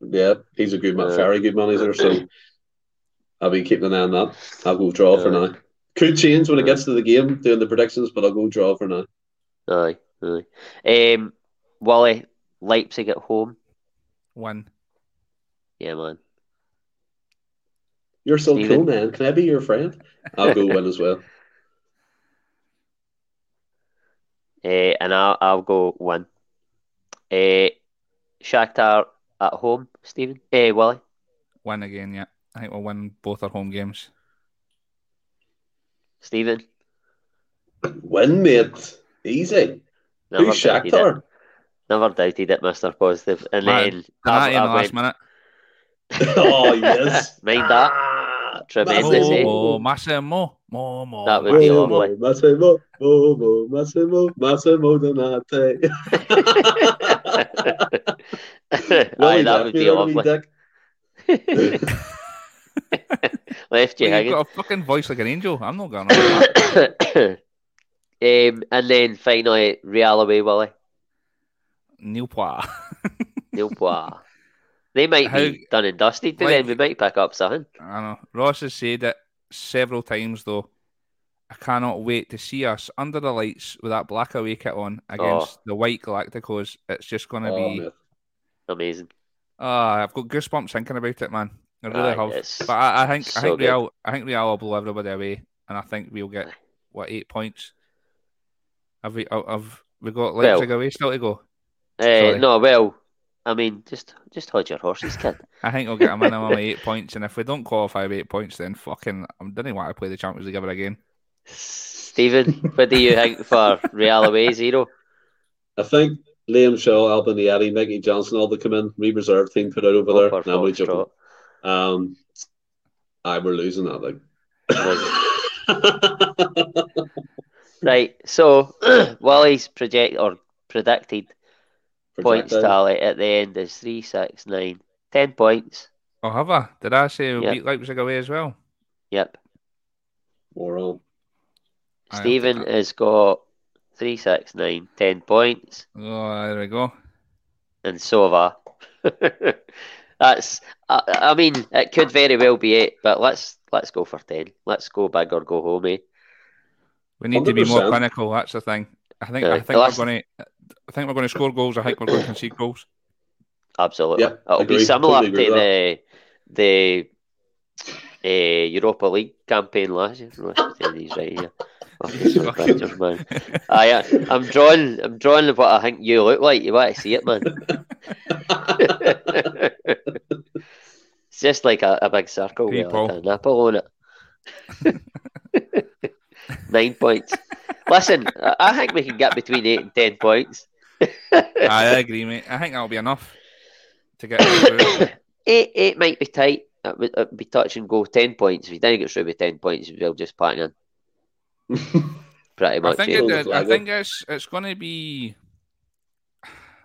yeah, he's a good man, Uh, very good manager. So I'll be keeping an eye on that. I'll go draw for now. Could change when it gets to the game doing the predictions, but I'll go draw for now. Aye, aye. Um, Wally, Leipzig at home. Win. Yeah, man. You're so Stephen? cool, man. Can I be your friend? I'll go win as well. Uh, and I'll I'll go one. Uh, Shakhtar at home, Stephen. Eh, Wally. Win again, yeah. I think we'll win both our home games. Stephen. Win, mate. Easy. Never Who's doubted it. Shakhtar? Never doubted it, Mister Positive. And Man, then Penalty in the last went, minute. oh, yes. Mind that. Ah, Tremendous, Massimo. eh? Mo, Massimo, Mo, Mo. That would be Massimo, lovely. Massimo, Mo, Mo, Massimo, Massimo Donati. Aye, that would be lovely. Dick. Left you Well, hanging. you've got a fucking voice like an angel. I'm not going on that. um, and then finally, Real away, Willie. Newport. Nilpois. They might How- be done and dusted, but like- then we might pick up something. I know. Ross has said it several times though. I cannot wait to see us under the lights with that black away kit on against the white Galacticos. It's just going to Oh, be. mate. Amazing. Ah, I've got goosebumps thinking about it, man. I really Aye, have. But I, I think I think good. Real I think Real will blow everybody away, and I think we'll get what eight points. Have we? oh, Have we got Well- Leipzig away still to go? Uh, Sorry. no, well, I mean, just just hold your horses, kid. I think we'll get a minimum of eight points, and if we don't qualify with eight points, then fucking I didn't want to play the Champions League ever again. Stephen, what do you think for Real away zero? I think Liam Shaw, Albanieri, Mikey Johnston, all the come in, re reserve team put out over there. Upper No, we joking. Um, I we're losing that. Like, right, so Wally's project or predicted points tally at the end is three, six, nine, ten points. Oh, have I? Did I say we'll beat Leipzig away as well? Yep. More on. Aye, I'll Stephen take that. has got three, six, nine, ten points, Oh, there we go. and so have I. That's. I, I mean, it could very well be it, but let's let's go for ten. Let's go big or go home, eh? We need to be more clinical. That's the thing. I think. I think The we're going to. I think we're going to score goals. I think we're going to concede goals. Absolutely. Yep, It'll be similar Totally to the the uh, Europa League campaign last year. These right here. Fucking some Fucking- man. I- I'm drawing. I'm drawing what I think you look like. You want to see it, man? it's just like a, a big circle with People. like a nipple on it. Nine points. Listen, I I think we can get between eight and ten points. I agree, mate. I think that'll be enough to get us through. Eight, eight might be tight. It would, it would be touch and go. Ten points. If you didn't get through with ten points, we'll just pack in. Pretty I much. think eh? it, I think it's it's going to be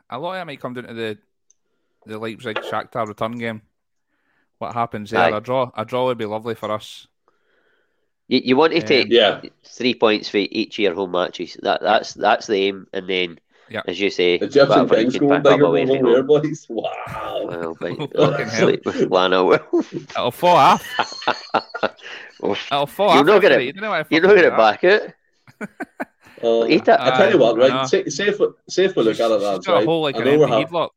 a lot of it might come down to the the Leipzig Shakhtar return game. What happens there? Aye. A draw, a draw would be lovely for us. You, you want to Um, take yeah, three points for each of your home matches. That that's that's the aim, and then Yeah. as you say, Egyptian whatever you Kings can going pick up bigger away than from home there, boys. Wow. Well, but, Fucking hell. sleep with Lana will. It'll fall off. It'll fall You're off. not gonna- it. You don't know how You're not do going to back it. Uh, Eat it. I tell you what, Aye, I right? Say, say, if, we- say if we look at it, She's lads, got a right? hole like I know we're empty having, headlock.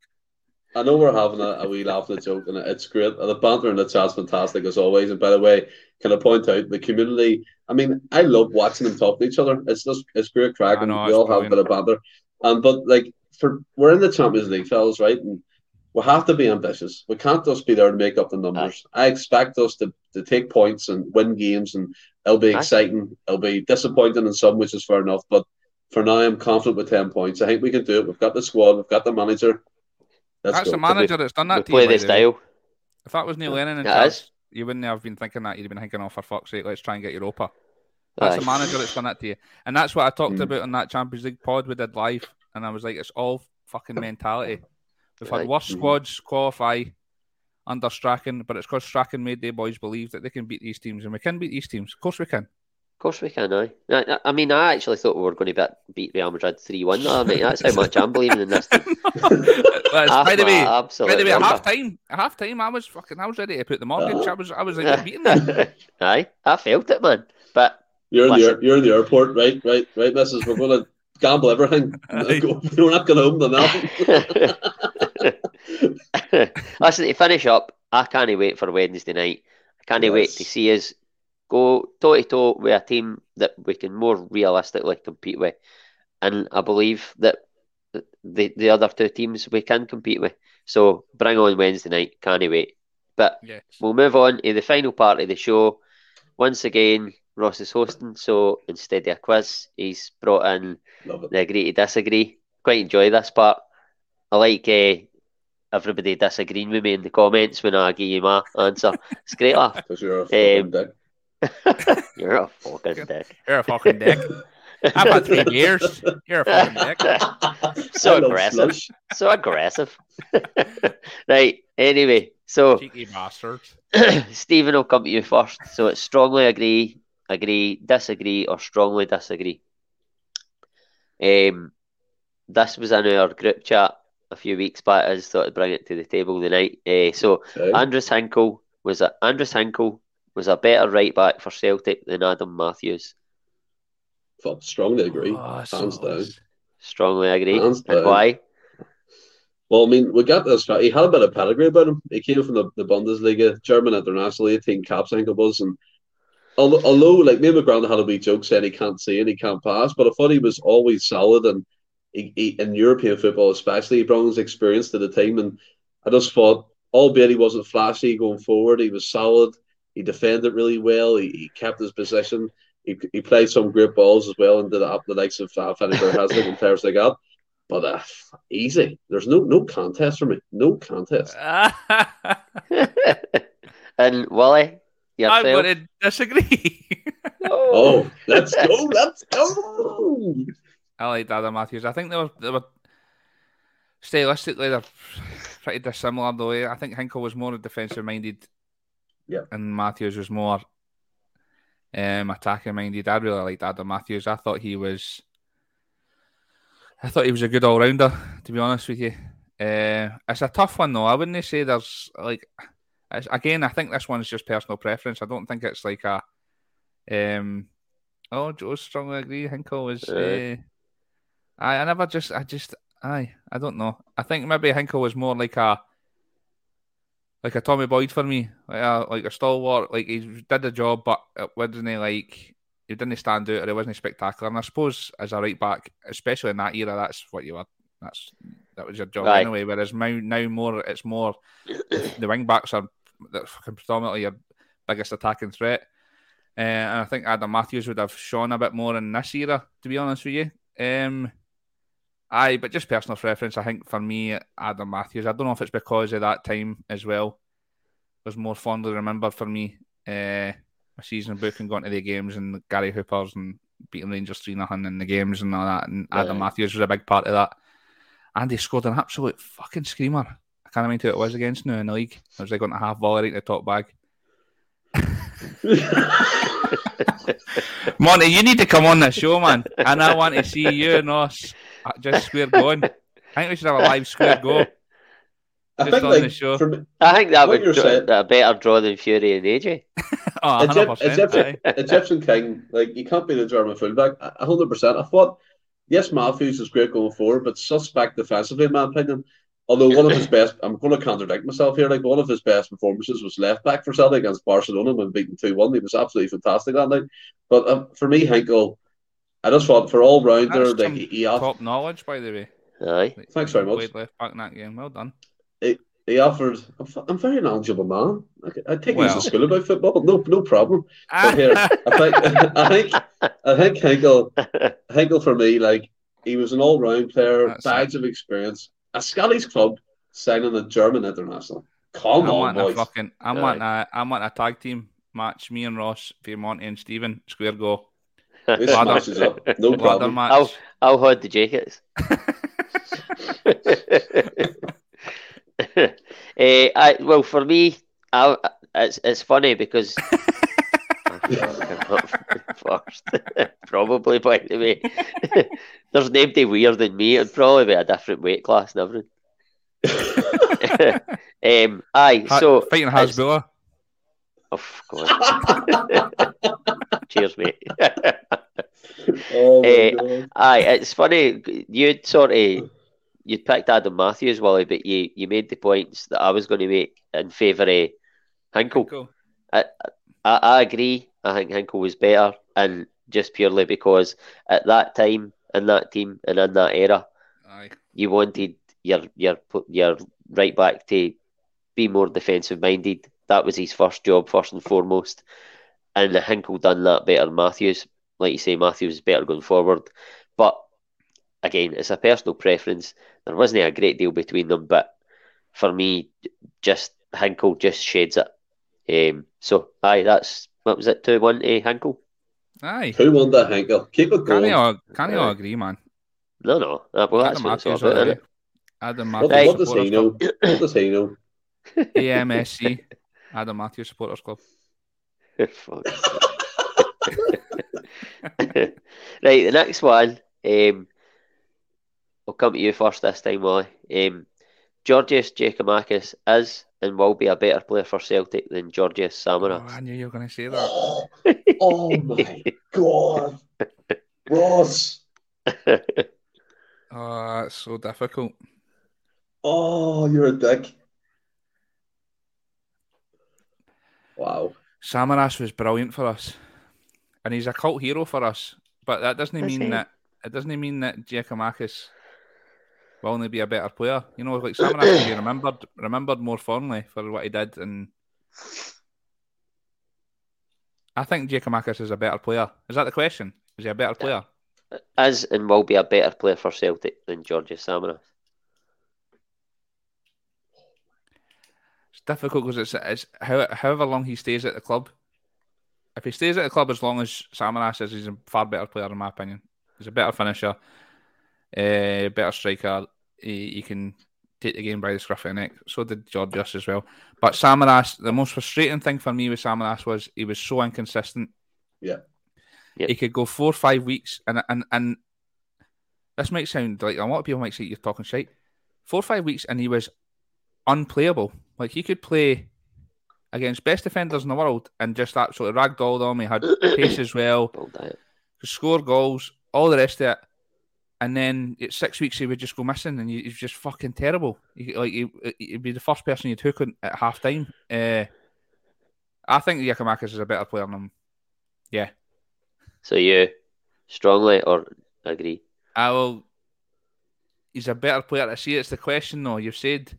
I know we're having a, a wee laugh and a joke, and it's great. The banter in the chat's fantastic as always. And by the way, can I point out the community? I mean, I love watching them talk to each other. It's just it's great crack, I and know, we it's all have a bit of banter. Um, but like for we're in the Champions League, fellas, right? And we have to be ambitious. We can't just be there to make up the numbers. I expect us to, to take points and win games, and it'll be Aye. exciting. It'll be disappointing in some, which is fair enough. But for now, I'm confident with ten points. I think we can do it. We've got the squad. We've got the manager. Let's That's the manager that's done that to play you. by the style. If that was Neil Lennon charge, is. you wouldn't have been thinking that. You'd have been thinking, oh, for fuck's sake, let's try and get Europa. That's the manager that's done that to you. And that's what I talked Mm. about on that Champions League pod we did live. And I was like, it's all fucking mentality. We've had worse Mhm. squads qualify under Strachan, but it's because Strachan made the boys believe that they can beat these teams, and we can beat these teams. Of course we can. Of course we can, aye. I, I- I mean, I actually thought we were going to beat, beat Real Madrid 3 1. I mean, that's how much I'm believing in this team. That's- by the way, by absolutely. the way, at half time, at half time, I was fucking, I was ready to put the mortgage. I was, I was like beating them. aye, I felt it, man. But You're in the you're in the airport, right? Right, right, missus. We're going to gamble everything. Aye. We're not going home to nothing. Listen, to finish up, I can't wait for Wednesday night. I can't Yes. wait to see us go toe to toe with a team that we can more realistically compete with. And I believe that the the other two teams we can compete with. So bring on Wednesday night, can't wait. But Yes. we'll move on to the final part of the show. Once again, Ross is hosting, so instead of a quiz, he's brought in Love the agree to disagree. Quite enjoy this part. I like uh, everybody disagreeing with me in the comments when I give you my answer. It's great laugh. Because you're a Um, dick. You're a fucking dick. You're a fucking dick. I've had three beers. You're a fucking dick. so aggressive. slush. So aggressive. right. Anyway, so Cheeky bastards. Stephen will come to you first. So it's strongly agree, agree, disagree, or strongly disagree. Um, this was in our group chat a few weeks back. I just thought I'd bring it to the table tonight. Uh, so Okay. Andreas Hinkel was a Andreas Hinkel was a better right back for Celtic than Adam Matthews. Fuck, strongly agree. Ah, oh, Hands down. Strongly agree. Hands and down. why? Well, I mean, we got this guy. He had a bit of pedigree about him. He came from the, the Bundesliga, German international, 18 caps, I think it was. And although, although like, me and McGrath had a wee joke saying he can't see and he can't pass, but I thought he was always solid. And he, he, in European football, especially, he brought his experience to the team. And I just thought, albeit he wasn't flashy going forward, he was solid. He defended really well. He, he kept his position. He, he played some great balls as well and did it up the likes of uh, Fenneker Hazard and players like that. But uh, easy. There's no no contest for me. No contest. and Wally, I'm yourself. going disagree. Oh, let's go, let's go. I like Adam Matthews. I think they were they were stylistically they're pretty dissimilar though. I think Hinkel was more a defensive minded, Yeah. and Matthews was more um, attacking minded. I really liked Adam Matthews. I thought he was, I thought he was a good all rounder. To be honest with you, uh, it's a tough one though. I wouldn't say there's like, it's, again, I think this one's just personal preference. I don't think it's like a, um, oh, Joe strongly agree. Hinkel was. Uh, I, I never just, I just, aye, I don't know. I think maybe Hinkel was more like a, like a Tommy Boyd for me, like a, like a stalwart. Like he did the job, but it wasn't like he didn't stand out or it wasn't spectacular. And I suppose as a right back, especially in that era, that's what you were. That's that was your job Aye. anyway. Whereas now, now more, it's more the wing backs are predominantly your biggest attacking threat. Uh, and I think Adam Matthews would have shone a bit more in this era, to be honest with you. Um, aye, but just personal preference. I think for me, Adam Matthews. I don't know if it's because of that time as well. Was more fondly remembered for me. Uh, a season book and going to the games and Gary Hoopers and beating Rangers three nothing in the games and all that. And Adam Aye. Matthews was a big part of that. And he scored an absolute fucking screamer. I can't remember who it was against now in the league. It was like on a half volley right in the top bag. Monty, you need to come on the show, man. And I want to see you and us just square going. I think we should have a live square go. I Just think on the show. for me, I think that would you're draw, a better draw than Fury and AJ. Oh, Egypt, 100%. Egyptian. Egyptian King, like you can't be the German fullback. A hundred percent. I thought, yes, Matthews is great going forward, but suspect defensively, in my opinion. Although one of his best, I'm going to contradict myself here. Like one of his best performances was left back for Celtic against Barcelona when beaten two one. He was absolutely fantastic that night. But uh, for me, Henkel, I just thought for all rounder, That's like he, he, off- Top knowledge, by the way. Aye. Like, Thanks very much. Played left back in that game. Well done. he he offered. I'm, f- I'm very knowledgeable man. I, I take Well. he's to school about football. No, no problem. But here, I think, I think, I think Henkel, Henkel for me, like he was an all-round player, That's bags of experience. A Scottish club signing a German international. Come I'm on, wanting a boys. fucking. I'm Aye. wanting a. I'm wanting a tag team match. Me and Ross, for Monty and Stephen, square go. This Ladder- matches up. No Ladder problem. match. I'll, I'll hold the jackets. Eh, I, well, for me, I, it's it's funny because first, probably by the way, there's nobody weirder than me. It'd probably be a different weight class and everything. um, aye, Ha- so fighting it's- Hasbulla. Oh, God. Cheers, mate. oh my Eh, Aye, it's funny. You'd sort of you picked Adam Matthews, Wally, but you, you made the points that I was going to make in favour of Hinkel. Cool. I, I agree. I think Hinkel was better, and just purely because at that time in that team and in that era, Aye. you wanted your your your right back to be more defensive minded. That was his first job, first and foremost. And the Hinkel done that better than Matthews. Like you say, Matthews is better going forward. But again, it's a personal preference. There wasn't a great deal between them, but for me, just Hinkel just shades it. Um, so aye, that's what was it, two one to Hinkel? Aye. Who won that, Henkel? Keep it Can going. you all, can you all agree, man? No, no. Uh, well, that's Adam what it's all Matthews, about, already. isn't it? Adam What, Matthews. what does he know? What does he know? AMSC. Adam Matthews Supporters Club. Right, the next one. Um, I'll come to you first this time, Wally. Um, Georgios Giakoumakis is and will be a better player for Celtic than Georgios Oh, Samaras. I knew you were going to say that. Oh, oh my God. Ross. Oh, it's so difficult. Oh, you're a dick. Wow. Samaras was brilliant for us, and he's a cult hero for us. But that doesn't Is mean he? that it doesn't mean that Giakoumakis will only be a better player. You know, like Samaras will be remembered remembered more fondly for what he did, and I think Giakoumakis is a better player. Is that the question? Is he a better player? is and will be a better player for Celtic than Georgios Samaras. It's difficult because it's, it's how, however long he stays at the club. if he stays at the club as long as Samaras is, he's a far better player in my opinion. He's a better finisher, uh, better striker. He, he can take the game by the scruff of the neck. So did Georgios as well. But Samaras, the most frustrating thing for me with Samaras was he was so inconsistent. Yeah. Yep. He could go four or five weeks and and and this might sound like a lot of people might say you're talking shit. Four or five weeks and he was unplayable. Like he could play against best defenders in the world and just absolutely ragdoll them. He had pace as well, score goals, all the rest of it. And then at six weeks he would just go missing, and he- he's just fucking terrible. He, like he, he'd be the first person you'd hook on at half time. Uh, I think Giakoumakis is a better player than him. Yeah, So you strongly or agree? I will. He's a better player. I see. It's the question though. You've said,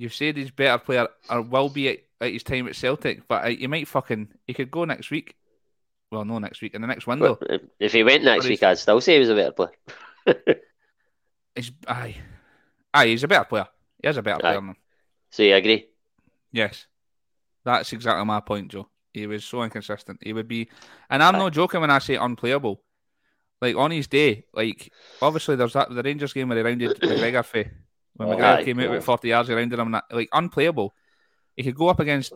you've said he's better player or will be at, at his time at Celtic, but uh, he might fucking he could go next week. Well, no, next week in the next window. But if- if he went next week, I'd still say he was a better player. He's aye, aye. He's a better player. He is a better Aye. player. Than him. So you agree? Yes, that's exactly my point, Joe. He was so inconsistent. He would be, and I'm Aye. not joking when I say unplayable. Like on his day, like obviously there's that the Rangers game where he rounded McGregor for when Oh, McGregor aye, came out oh. with 40 yards, around him. and that- Like unplayable. He could go up against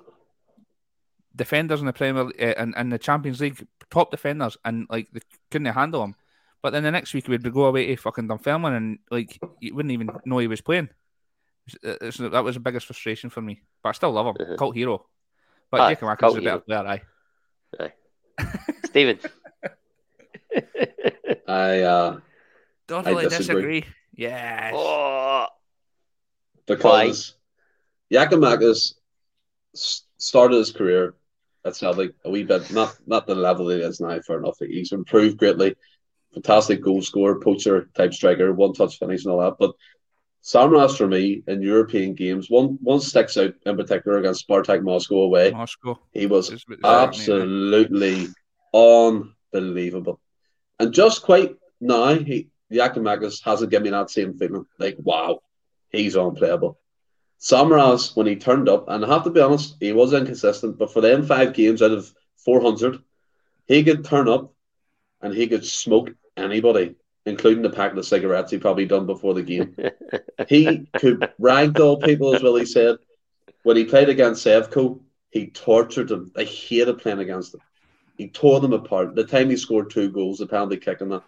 defenders in the Premier uh, and, and the Champions League, top defenders, and like they couldn't handle him. But then the next week he would go away to fucking Dunfermline and like you wouldn't even know he was playing. It's- it's- that was the biggest frustration for me. But I still love him, Mhm. cult hero. But Aye, Giakoumakis is a better player, aye. Stephen. I uh, Don't I really disagree. disagree. Yes. oh, because Giakoumakis s- started his career at Celtic a wee bit, not not the level he is now, fair enough. He's improved greatly. Fantastic goal scorer, poacher type striker, one touch finish and all that. But Samaras for me in European games, one one sticks out in particular against Spartak Moscow away. Moscow. He was Just about the same, mate. absolutely unbelievable. And just quite now, he Giakoumakis hasn't given me that same feeling. Like, wow, he's unplayable. Samaras, when he turned up, and I have to be honest, he was inconsistent, but for them five games out of 400, he could turn up and he could smoke anybody, including the packet of cigarettes he probably done before the game. he could ragdoll people, as Willie said. When he played against Sevco, he tortured them. I hated playing against them. He tore them apart. The time he scored two goals, the penalty kick, and that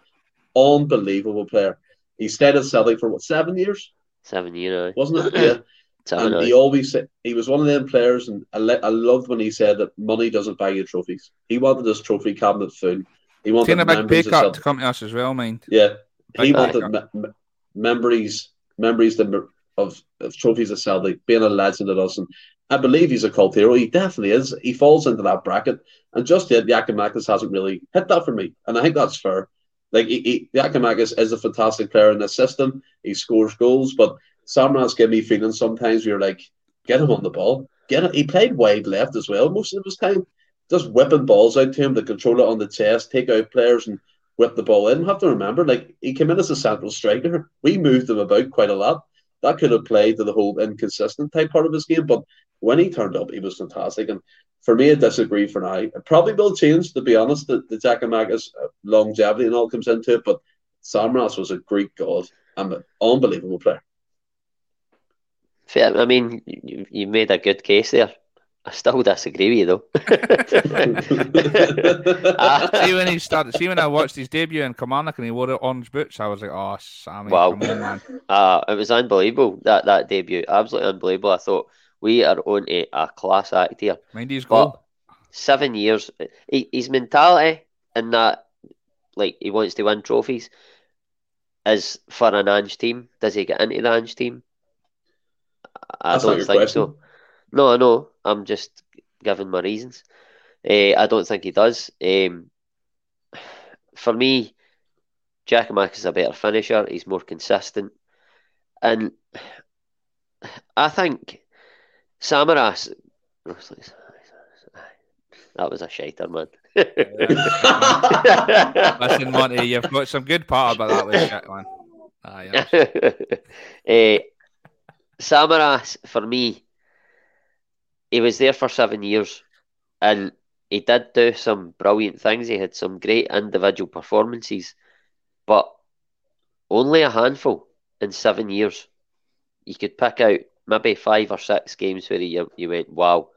unbelievable player. He stayed at Celtic for what seven years, seven year now. wasn't it? Yeah. Seven and he always said he was one of them players, and I, le- I loved when he said that money doesn't buy you trophies. He wanted his trophy cabinet full. He wanted Taking a big pay cut to come to us as well, mind. Yeah, he Big wanted me- me- memories, memories that- of, of trophies at Celtic, being a legend at us, and I believe he's a cult hero. He definitely is. He falls into that bracket, and just yet Giakoumakis hasn't really hit that for me, and I think that's fair. Like he, he, Giakoumakis is a fantastic player in the system. He scores goals, but Samaras give me feelings sometimes. You're like, get him on the ball, get it. He played wide left as well most of his time, just whipping balls out to him to control it on the chest, take out players, and whip the ball in. have to remember, like he came in as a central striker. We moved him about quite a lot. That could have played to the whole inconsistent type part of his game, but when he turned up, he was fantastic. And for me, I disagree for now. It probably will change, to be honest. The, the Magus uh, longevity and all comes into it, but Samaras was a Greek god and an unbelievable player. Fair. I mean, you, you made a good case there. I still disagree with you though. Ah, see when he started. See when I watched his debut in Kilmarnock and he wore orange boots, I was like, "Oh, Sammy, Wow. come on, man!" Uh, it was unbelievable that that debut. Absolutely unbelievable. I thought we are on a, a class act here. Mind his But goal. seven years, he, his mentality and that, like he wants to win trophies, is for an Ange team. Does he get into the Ange team? I That's don't think question. so. No, I know. I'm just giving my reasons. Eh, I don't think he does. Um, for me, Giakoumakis is a better finisher. He's more consistent, and I think Samaras. That was a shiter, man. Listen, Monty, you've got some good part about that with shit, man. Aye, Eh, Samaras, for me, he was there for seven years, and he did do some brilliant things. He had some great individual performances, but only a handful in seven years. You could pick out maybe five or six games where you, you went, wow,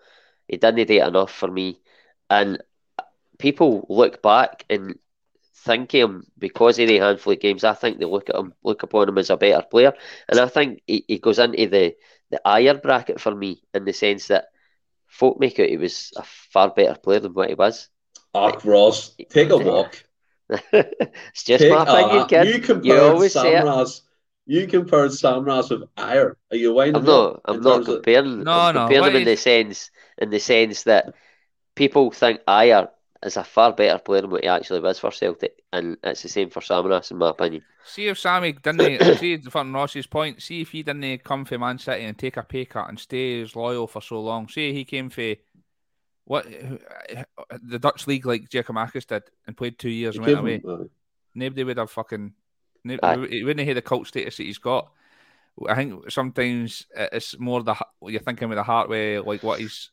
he didn't do enough for me. And people look back and think him because of the handful of games. I think they look at him, look upon him as a better player, and I think he, he goes into the the higher bracket for me in the sense that folk make out he was a far better player than what he was. Ach, Ross, take a walk. it's just take, my opinion, kid. You compared you always Samaras. You compared Samaras with Ajer. Are you winding I'm not. I'm not comparing. No, I'm no. Comparing them in the sense, in the sense that people think Ajer is a far better player than what he actually was for Celtic, and it's the same for Samaras, in my opinion. See if Sammy didn't see from Ross's point. See if he didn't come for Man City and take a pay cut and stay as loyal for so long. See he came for what the Dutch league like Giakoumakis did and played two years and went away. Uh, Nobody would have fucking. Nobody, he wouldn't have the cult status that he's got. I think sometimes it's more the you're thinking with the heart way, like what he's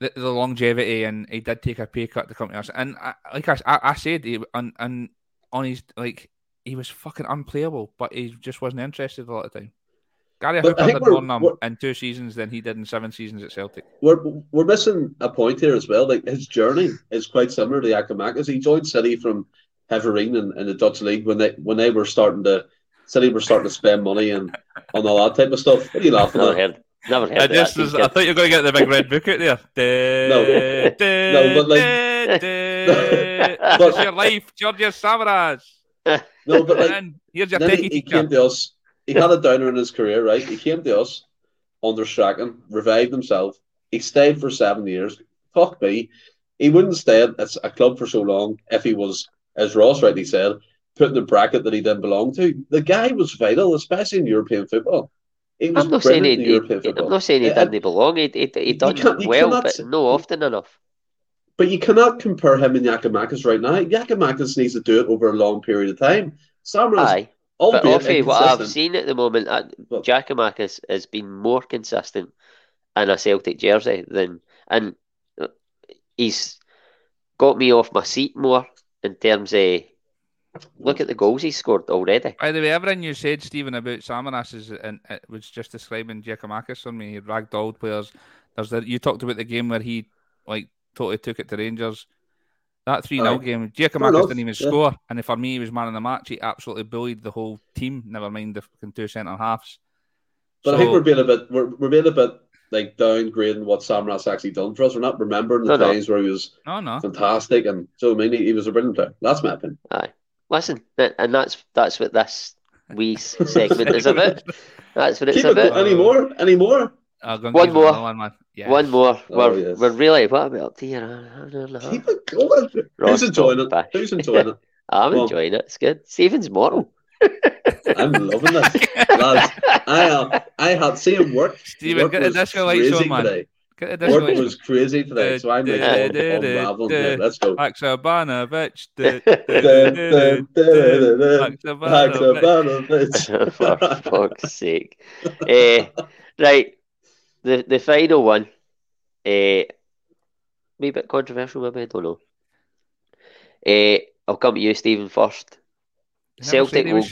the, the, longevity, and he did take a pay cut to come to us. And I, like I, I said, he, and, and on his like he was fucking unplayable, but he just wasn't interested a lot of the time. Gary Hooper did more in two seasons than he did in seven seasons at Celtic. We're we're missing a point here as well. Like his journey is quite similar to Giakoumakis. He joined City from Heerenveen in, in the Dutch league when they when they were starting to City were starting to spend money and on all that type of stuff. What are you laughing at? Never heard I just was, I thought you were going to get the big red book out there. no, no, but like, but, your life, Georgios Samaras. No, but like, here's your then he, he came to us. He had a downer in his career, right? He came to us under Strachan, revived himself. He stayed for seven years. Fuck me, he wouldn't stay at a club for so long if he was, as Ross rightly said, put in the bracket that he didn't belong to. The guy was vital, especially in European football. I'm not saying he, he, I'm not saying he didn't belong. He, he, he done well, but no often enough. But you cannot compare him and Giakoumakis right now. Giakoumakis needs to do it over a long period of time. Samaras, Aye. But Offie, what I've seen at the moment, uh, Giakoumakis has been more consistent in a Celtic jersey than, and uh, he's got me off my seat more in terms of Look at the goals he scored already. By the way, everything you said, Stephen, about Samaras is and it was just describing Giakoumakis on me. He ragdolled players. There's the, you talked about the game where he like totally took it to Rangers. That 3 0 game, Giakoumakis didn't even yeah. score. And for me, he was man of the match. He absolutely bullied the whole team, never mind the fucking two centre halves. But so, I think we're being a bit we're, we're being a bit like downgrading what Samaras actually done for us. We're not remembering the no, times no. where he was no, no. fantastic and so I mean he, he was a brilliant player. That's my opinion. Aye listen, and that's that's what this wee segment is about. That's what it's Keep about. It, any more? Any more? One more. One, yeah. one more. Oh, we're, yes. we're really what about up here? Keep it going. Who's enjoying it? Who's enjoying it? I'm Come enjoying it. It's good. Stephen's mortal. I'm loving this, lads. I uh, I had seen him work. Stephen, get the disco lights on, man. Today. Work was crazy today, so I'm like unraveling it. Let's go. Haksabanovic. Haksabanovic. For fuck's sake. Uh, right, the the final one. Uh, maybe a bit controversial, maybe, I don't know. Uh, I'll come to you, Stephen, first. Celtic will...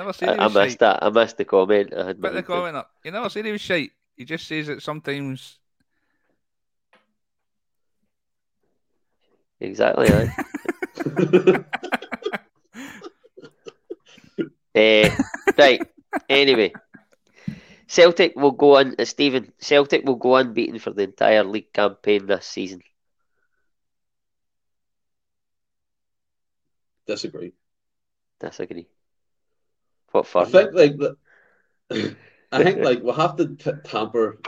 Never seen I, I missed that. I missed the comment. I had Put the comment up. You never seen he was shite. He just says that sometimes. Exactly. uh, right. Anyway, Celtic will go on. Uh, Stephen, Celtic will go unbeaten for the entire league campaign this season. Disagree. Disagree. What fun! I think like the, I think like we'll have to t- tamper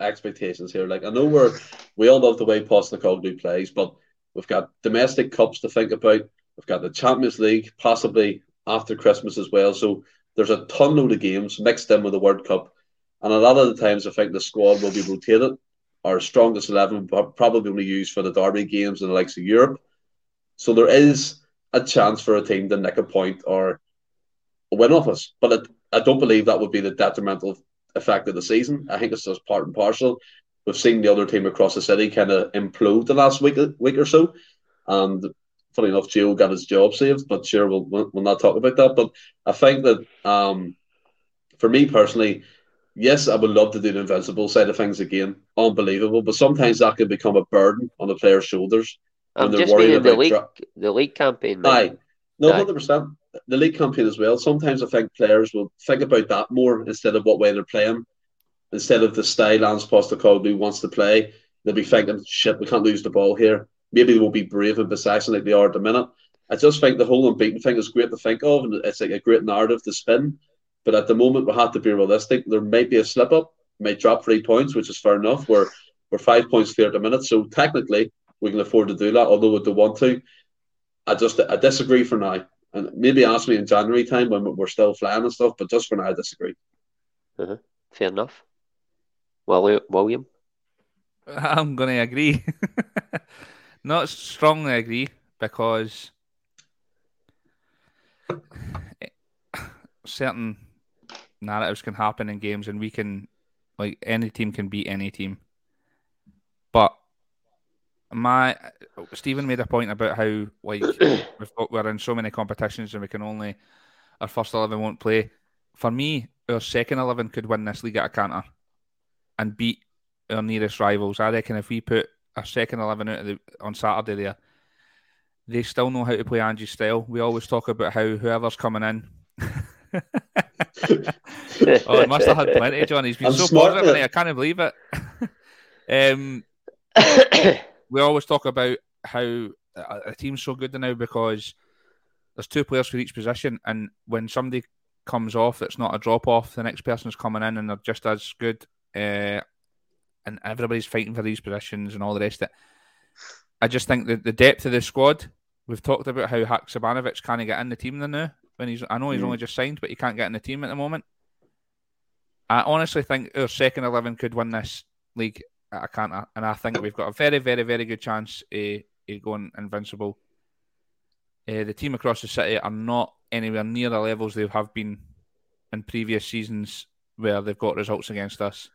expectations here. Like I know we're we all love the way Postecoglou plays, but we've got domestic cups to think about. We've got the Champions League possibly after Christmas as well. So there's a ton load of games mixed in with the World Cup, and a lot of the times I think the squad will be rotated. Our strongest eleven probably only used for the derby games and the likes of Europe. So there is a chance for a team to nick a point or win off us. But it, I don't believe that would be the detrimental effect of the season. I think it's just part and parcel. We've seen the other team across the city kind of implode the last week week or so, and funny enough, Gio got his job saved. But sure, we'll we'll not talk about that. But I think that um, for me personally, yes, I would love to do the invincible side of things again. Unbelievable, but sometimes that can become a burden on the players' shoulders. I'm just meaning the league, dra- the league campaign. Aye, no, hundred percent. The league campaign as well. Sometimes I think players will think about that more instead of what way they're playing. Instead of the style Ange Postecoglou wants to play, they'll be thinking, "Shit, we can't lose the ball here." Maybe they won't be brave and decisive like they are at the minute. I just think the whole unbeaten thing is great to think of, and it's like a great narrative to spin. But at the moment, we have to be realistic. There might be a slip up, might drop three points, which is fair enough. We're we're five points clear at the minute, so technically we can afford to do that. Although we don't want to, I just I disagree for now. And maybe ask me in January time when we're still flying and stuff. But just for now, I disagree. Uh-huh. Fair enough. Well, William, I'm going to agree. Not strongly agree because certain narratives can happen in games, and we can like any team can beat any team. My Stephen made a point about how like we've got, we're in so many competitions and we can only our first eleven won't play. For me, our second eleven could win this league at a canter and beat our nearest rivals. I reckon if we put our second eleven out the, on Saturday there, they still know how to play Ange's style. We always talk about how whoever's coming in. oh, he must have had plenty, John. He's been I'm so positive, I can't believe it. um, we always talk about how a team's so good now because there's two players for each position, and when somebody comes off it's not a drop off, the next person's coming in and they're just as good, uh, and everybody's fighting for these positions and all the rest of it. I just think that the depth of the squad. We've talked about how Haksabanovic can't get in the team now. When he's, I know he's mm. only just signed, but he can't get in the team at the moment. I honestly think our second eleven could win this league a canter, and I think we've got a very, very, very good chance of, of going invincible. Uh, the team across the city are not anywhere near the levels they have been in previous seasons where they've got results against us.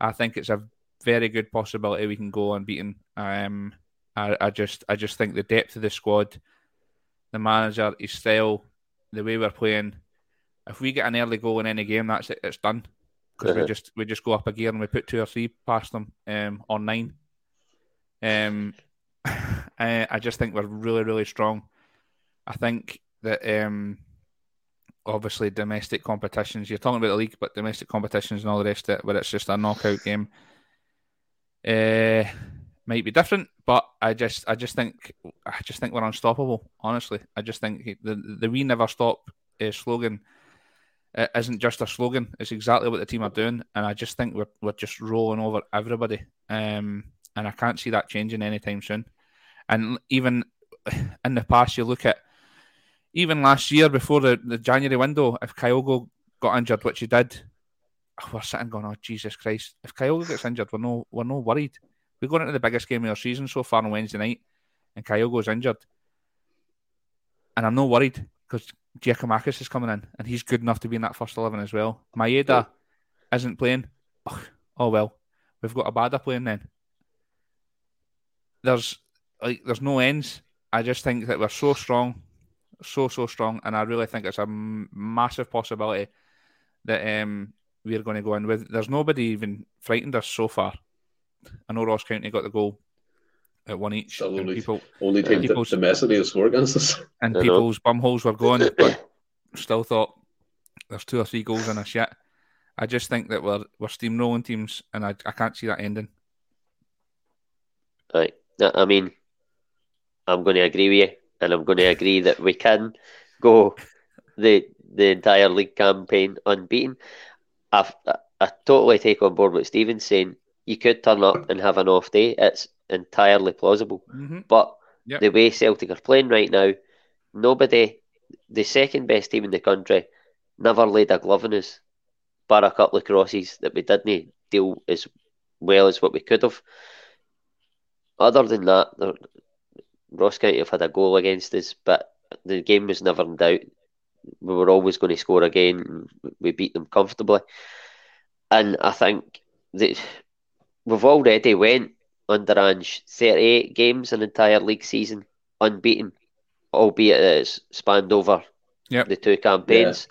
I think it's a very good possibility we can go unbeaten. Um, I, I just, I just think the depth of the squad, the manager, his style, the way we're playing. If we get an early goal in any game, that's it. It's done because uh-huh. we just we just go up a gear and we put two or three past them um, on nine. Um, I, I just think we're really really strong. I think that um, obviously domestic competitions. You're talking about the league, but domestic competitions and all the rest of it, where it's just a knockout game, uh, might be different. But I just I just think I just think we're unstoppable. Honestly, I just think the the we never stop uh, slogan it isn't just a slogan. It's exactly what the team are doing, and I just think we're we're just rolling over everybody. Um, and I can't see that changing anytime soon. And even in the past, you look at even last year before the, the January window, if Kyogo got injured, which he did, we're sitting going, "Oh Jesus Christ!" If Kyogo gets injured, we're no we're no worried. We're going into the biggest game of our season so far on Wednesday night, and Kyogo's injured, and I'm not worried because Giakoumakis is coming in, and he's good enough to be in that first eleven as well. Maeda yeah. isn't playing. Oh, oh well, we've got a Abada playing then. There's like there's no ends. I just think that we're so strong, so so strong, and I really think it's a m- massive possibility that um, we're going to go in with. There's nobody even frightened us so far. I know Ross County got the goal at one each. only, people, only team people's, domestically to score against us. And people's bum holes were going, but still thought there's two or three goals in us yet. I just think that we're we're steamrolling teams, and I, I can't see that ending. Right. I mean, I'm going to agree with you, and I'm going to agree that we can go the the entire league campaign unbeaten. I, I totally take on board what Stephen's saying. You could turn up and have an off day. It's entirely plausible. Mm-hmm. But yep. the way Celtic are playing right now, nobody, the second best team in the country, never laid a glove on us, bar a couple of crosses that we didn't deal as well as what we could have. Other than that, Ross County have had a goal against us, but the game was never in doubt. We were always going to score again. We beat them comfortably. and I think that we've already went under Ange 38 games an entire league season unbeaten, albeit it's spanned over Yep. the two campaigns.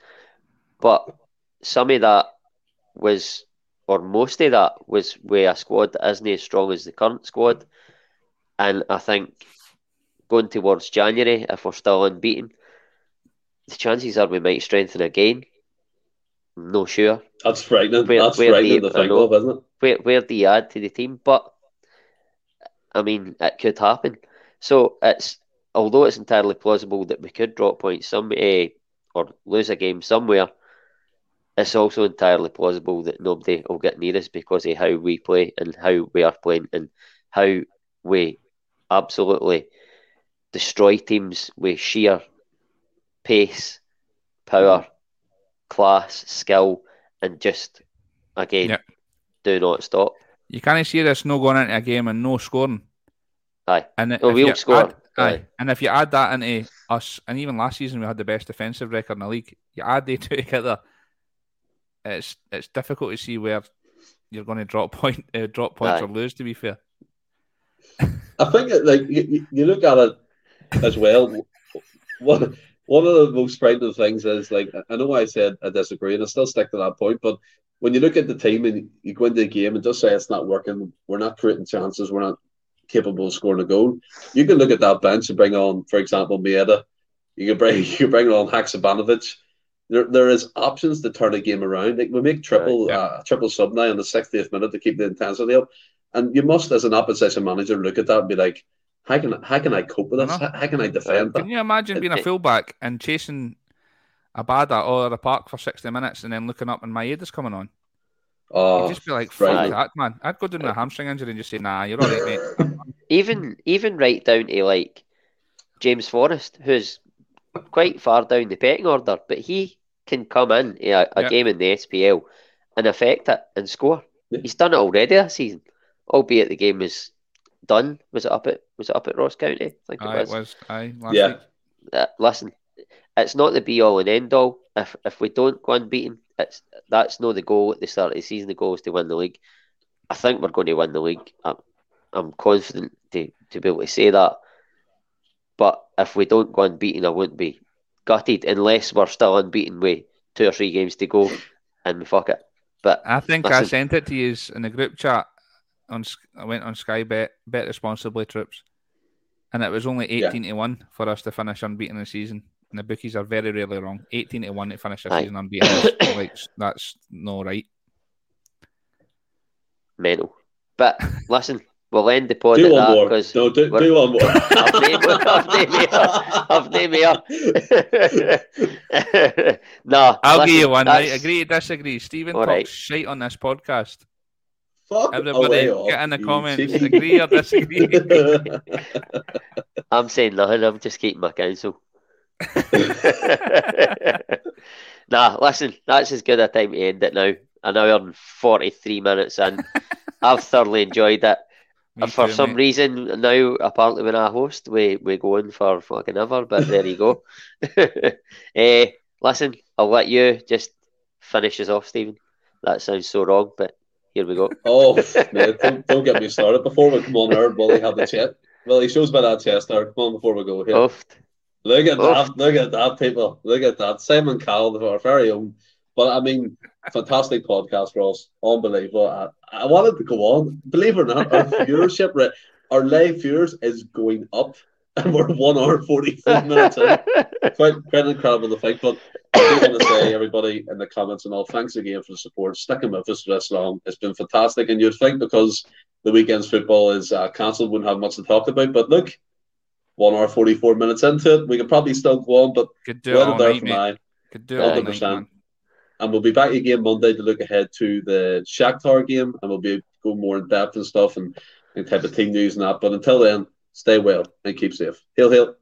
But some of that was, or most of that was with a squad that isn't as strong as the current squad. And I think going towards January, if we're still unbeaten, the chances are we might strengthen again. Not sure. That's frightening. Where- That's where frightening the- to think know. of, isn't it? Where where do you add to the team? But I mean, it could happen. So it's although it's entirely plausible that we could drop points some uh, or lose a game somewhere. It's also entirely plausible that nobody will get near us because of how we play and how we are playing and how we absolutely destroy teams with sheer pace, power, class, skill, and just again Yep. do not stop. You can't see this no going into a game and no scoring. Aye. And Oh, if we'll you score. add- aye. Aye. And if you add that into us, and even last season we had the best defensive record in the league. You add the two together, it's it's difficult to see where you're going to drop point, uh, drop points Aye. or lose. To be fair, I think it, like you, you- you look at it as well. One one of the most frightening things is like I know I said I disagree, and I still stick to that point. But when you look at the team and you go into the game and just say it's not working, we're not creating chances, we're not capable of scoring a goal. You can look at that bench and bring on, for example, Maeda. You can bring you can bring on Haksabanovic. There, there is options to turn a game around. Like we make triple Right, yeah. uh, triple sub now in the 60th minute to keep the intensity up. And you must, as an opposition manager, look at that and be like, how can how can I cope with I this? know. How, how can I defend that? can you imagine being a fullback and chasing Abada or the park for sixty minutes and then looking up and Maeda is coming on? Oh, You'd just be like, "Fuck right. that, man!" I'd go down with a hamstring injury and just say, "Nah, you're all right, mate." Even even right down to like James Forrest, who's quite far down the pecking order, but he can come in a, a Yeah. game in the SPL and affect it and score. Yeah. He's done it already this season, albeit the game was done. Was it up at was it up at Ross County? I think it Aye, it was. was. Aye, Yeah. week. uh, listen, it's not the be all and end all. If if we don't go unbeaten, it's that's not the goal at the start of the season. The goal is to win the league. I think we're going to win the league. I'm, I'm confident to, to be able to say that. But if we don't go unbeaten, I wouldn't be gutted unless we're still unbeaten with two or three games to go and we fuck it. But I think I sent it to you in the group chat. On I went on Sky Bet, bet responsibly trips, and it was only Yeah. eighteen to one for us to finish unbeaten in the season. And the bookies are very rarely wrong. Eighteen to one to finish a Aye. season unbeaten, is like that's no right. mental. But listen, we'll end the pod do at one that more. because No, do, do one more. I've named, I've named me up. I've named me up. no, I'll listen, give you one. Right, that's- agree to disagree. Stephen All talks right. shite on this podcast. Fuck Everybody, away off, get in the you comments. cheeky- Agree or disagree. I'm saying nothing. I'm just keeping my counsel. nah, listen, that's as good a time to end it now. An hour and 43 minutes in. I've thoroughly enjoyed it. Me for too, some mate. reason, now, apparently, when I host, we, we go in for fucking ever, but there you go. Eh, listen, I'll let you just finish us off, Stephen. That sounds so wrong, but here we go. Oh, don't, don't get me started. Before we come on air, Willie have the chat. Well, he shows by that chest there. Come on, before we go here. Oofed. Look at Oh. that! Look at that, people! Look at that! Simon Cowell, our very own. But I mean, fantastic podcast, Ross. Unbelievable. I, I wanted to go on. Believe it or not, our viewership rate, our live viewers is going up, and we're one hour forty four minutes in. Quite, quite incredible the think. But I do want to say, everybody in the comments and all, thanks again for the support. Sticking with us for this long, it's been fantastic. And you'd think because the weekend's football is uh, cancelled, wouldn't have much to talk about. But look, one hour forty four minutes into it, we could probably still go on, but Could do it well there for mate. Could do it all night, 100%. man. And we'll be back again Monday to look ahead to the Shakhtar game, and we'll be go more in depth and stuff and, and type of team news and that. But until then, stay well and keep safe. Hail, hail.